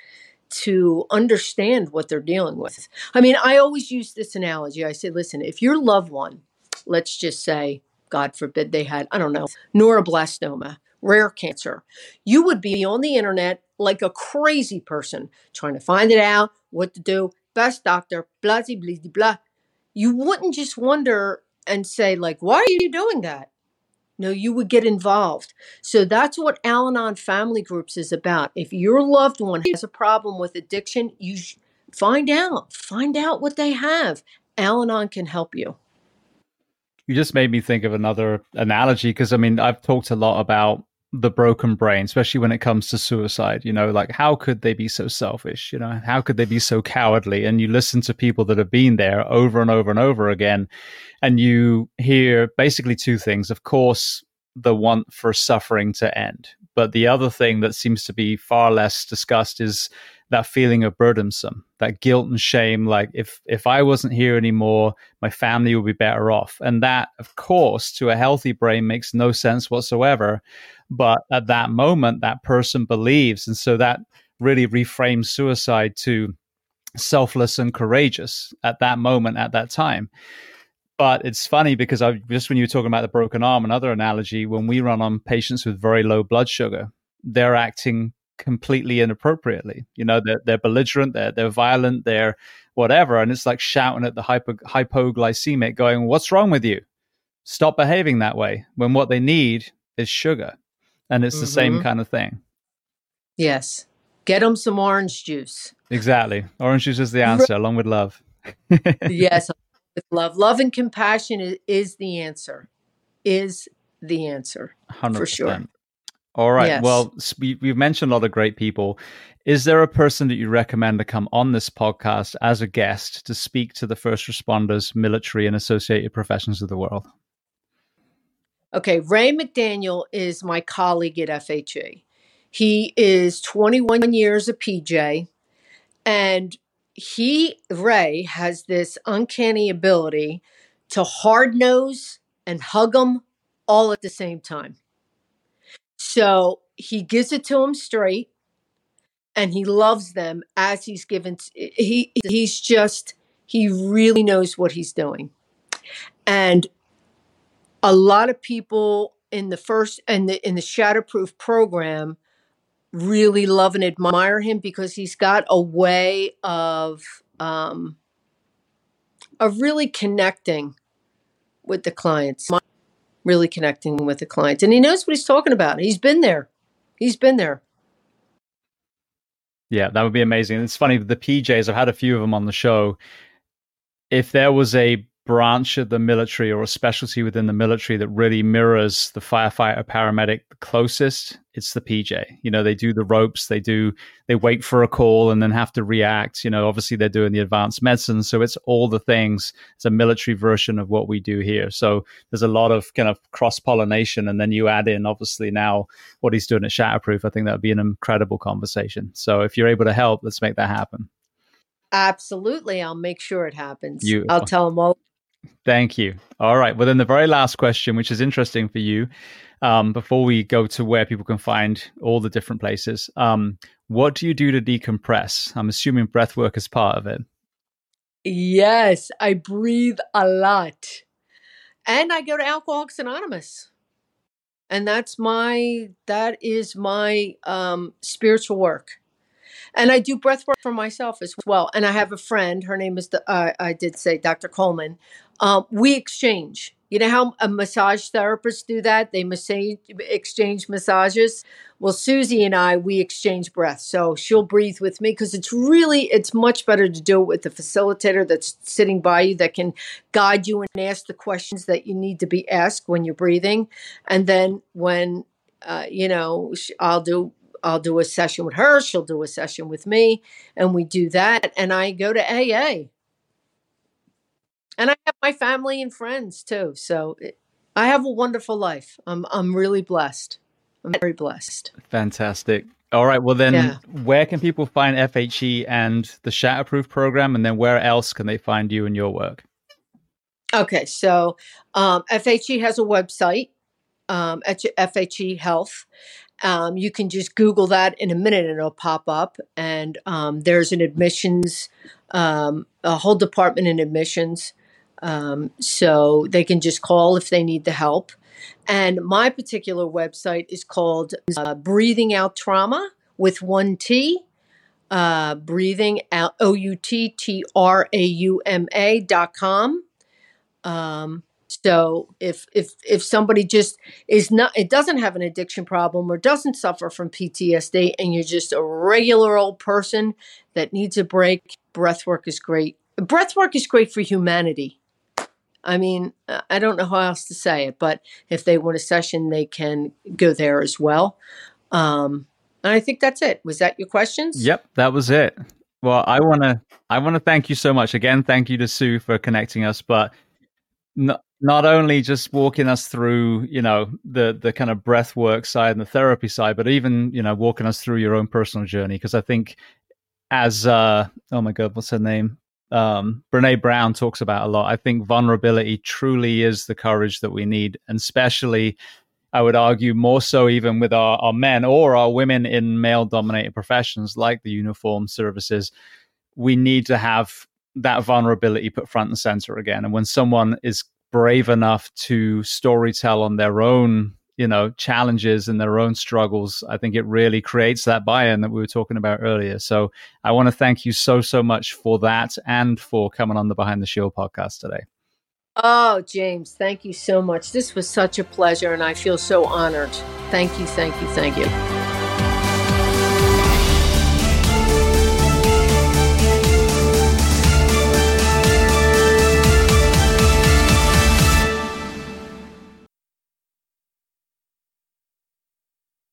to understand what they're dealing with. I mean, I always use this analogy. I say, listen, if your loved one, let's just say, God forbid they had, I don't know, neuroblastoma, rare cancer, you would be on the internet like a crazy person trying to find it out, what to do, best doctor, blah, blah, blah, blah. You wouldn't just wonder and say, like, why are you doing that? No, you would get involved. So that's what Al Anon Family Groups is about. If your loved one has a problem with addiction, you find out. Find out what they have. Al Anon can help you. You just made me think of another analogy because I mean, I've talked a lot about the broken brain, especially when it comes to suicide. You know, like how could they be so selfish? You know, how could they be so cowardly? And you listen to people that have been there over and over and over again, and you hear basically two things. Of course, the want for suffering to end. But the other thing that seems to be far less discussed is that feeling of burdensome, that guilt and shame. Like if if I wasn't here anymore, my family would be better off. And that, of course, to a healthy brain makes no sense whatsoever. But at that moment, that person believes, and so that really reframes suicide to selfless and courageous at that moment, at that time. But it's funny because I just when you were talking about the broken arm, another analogy, when we run on patients with very low blood sugar, they're acting completely inappropriately. You know, they're, they're belligerent, they're, they're violent, they're whatever. And it's like shouting at the hypo, hypoglycemic, going, What's wrong with you? Stop behaving that way. When what they need is sugar. And it's mm-hmm. the same mm-hmm. kind of thing. Yes. Get them some orange juice. Exactly. Orange juice is the answer, along with love. [laughs] yes, with love. Love and compassion is, is the answer. Is the answer 100%. for sure. All right. Yes. Well, we, have mentioned a lot of great people. Is there a person that you recommend to come on this podcast as a guest to speak to the first responders, military, and associated professions of the world? Okay. Ray McDaniel is my colleague at FHE. He is 21 years a PJ, and he, Ray, has this uncanny ability to hard nose and hug them all at the same time. So he gives it to them straight and he loves them as he's given he he's just he really knows what he's doing. And a lot of people in the first and the in the shatterproof program really love and admire him because he's got a way of um, of really connecting with the clients really connecting with the clients. And he knows what he's talking about. He's been there. He's been there. Yeah, that would be amazing. It's funny, the PJs, I've had a few of them on the show. If there was a branch of the military or a specialty within the military that really mirrors the firefighter paramedic the closest it's the pj you know they do the ropes they do they wait for a call and then have to react. You know obviously they're doing the advanced medicine so it's all the things. It's a military version of what we do here. So there's a lot of kind of cross pollination and then you add in obviously now what he's doing at shatterproof. I think that would be an incredible conversation. So if you're able to help let's make that happen. Absolutely. I'll make sure it happens. You, I'll tell them all Thank you. All right. Well, then the very last question, which is interesting for you, um, before we go to where people can find all the different places, um, what do you do to decompress? I'm assuming breath work is part of it. Yes, I breathe a lot. And I go to Alcoholics Anonymous. And that's my that is my um spiritual work and I do breath work for myself as well. And I have a friend. Her name is the uh, I did say Dr. Coleman. Um, we exchange. You know how a massage therapist do that? They massage, exchange massages. Well, Susie and I, we exchange breath. So she'll breathe with me because it's really, it's much better to do it with the facilitator that's sitting by you that can guide you and ask the questions that you need to be asked when you're breathing. And then when, uh, you know, I'll do I'll do a session with her, she'll do a session with me, and we do that. And I go to AA. And I have my family and friends too. So it, I have a wonderful life. I'm I'm really blessed. I'm very blessed. Fantastic. All right. Well, then, yeah. where can people find FHE and the Shatterproof program? And then where else can they find you and your work? Okay. So um, FHE has a website, um, at FHE Health. Um, you can just Google that in a minute and it'll pop up. And um, there's an admissions, um, a whole department in admissions. Um, so they can just call if they need the help. And my particular website is called uh, Breathing Out Trauma with one T. Uh, breathing out O U T T R A U M A dot com. Um, so if if if somebody just is not it doesn't have an addiction problem or doesn't suffer from PTSD and you're just a regular old person that needs a break, breath work is great. Breath work is great for humanity. I mean, I don't know how else to say it, but if they want a session, they can go there as well. Um, and I think that's it. Was that your questions? Yep, that was it. Well, I want to I want to thank you so much again. Thank you to Sue for connecting us, but not not only just walking us through, you know, the the kind of breath work side and the therapy side, but even, you know, walking us through your own personal journey because I think as uh oh my god, what's her name? Um Brené Brown talks about a lot. I think vulnerability truly is the courage that we need, and especially I would argue more so even with our, our men or our women in male dominated professions like the uniform services. We need to have that vulnerability put front and center again. And when someone is brave enough to storytell on their own, you know, challenges and their own struggles, I think it really creates that buy-in that we were talking about earlier. So I want to thank you so, so much for that and for coming on the Behind the Shield podcast today. Oh, James, thank you so much. This was such a pleasure, and I feel so honored. Thank you, thank you, thank you.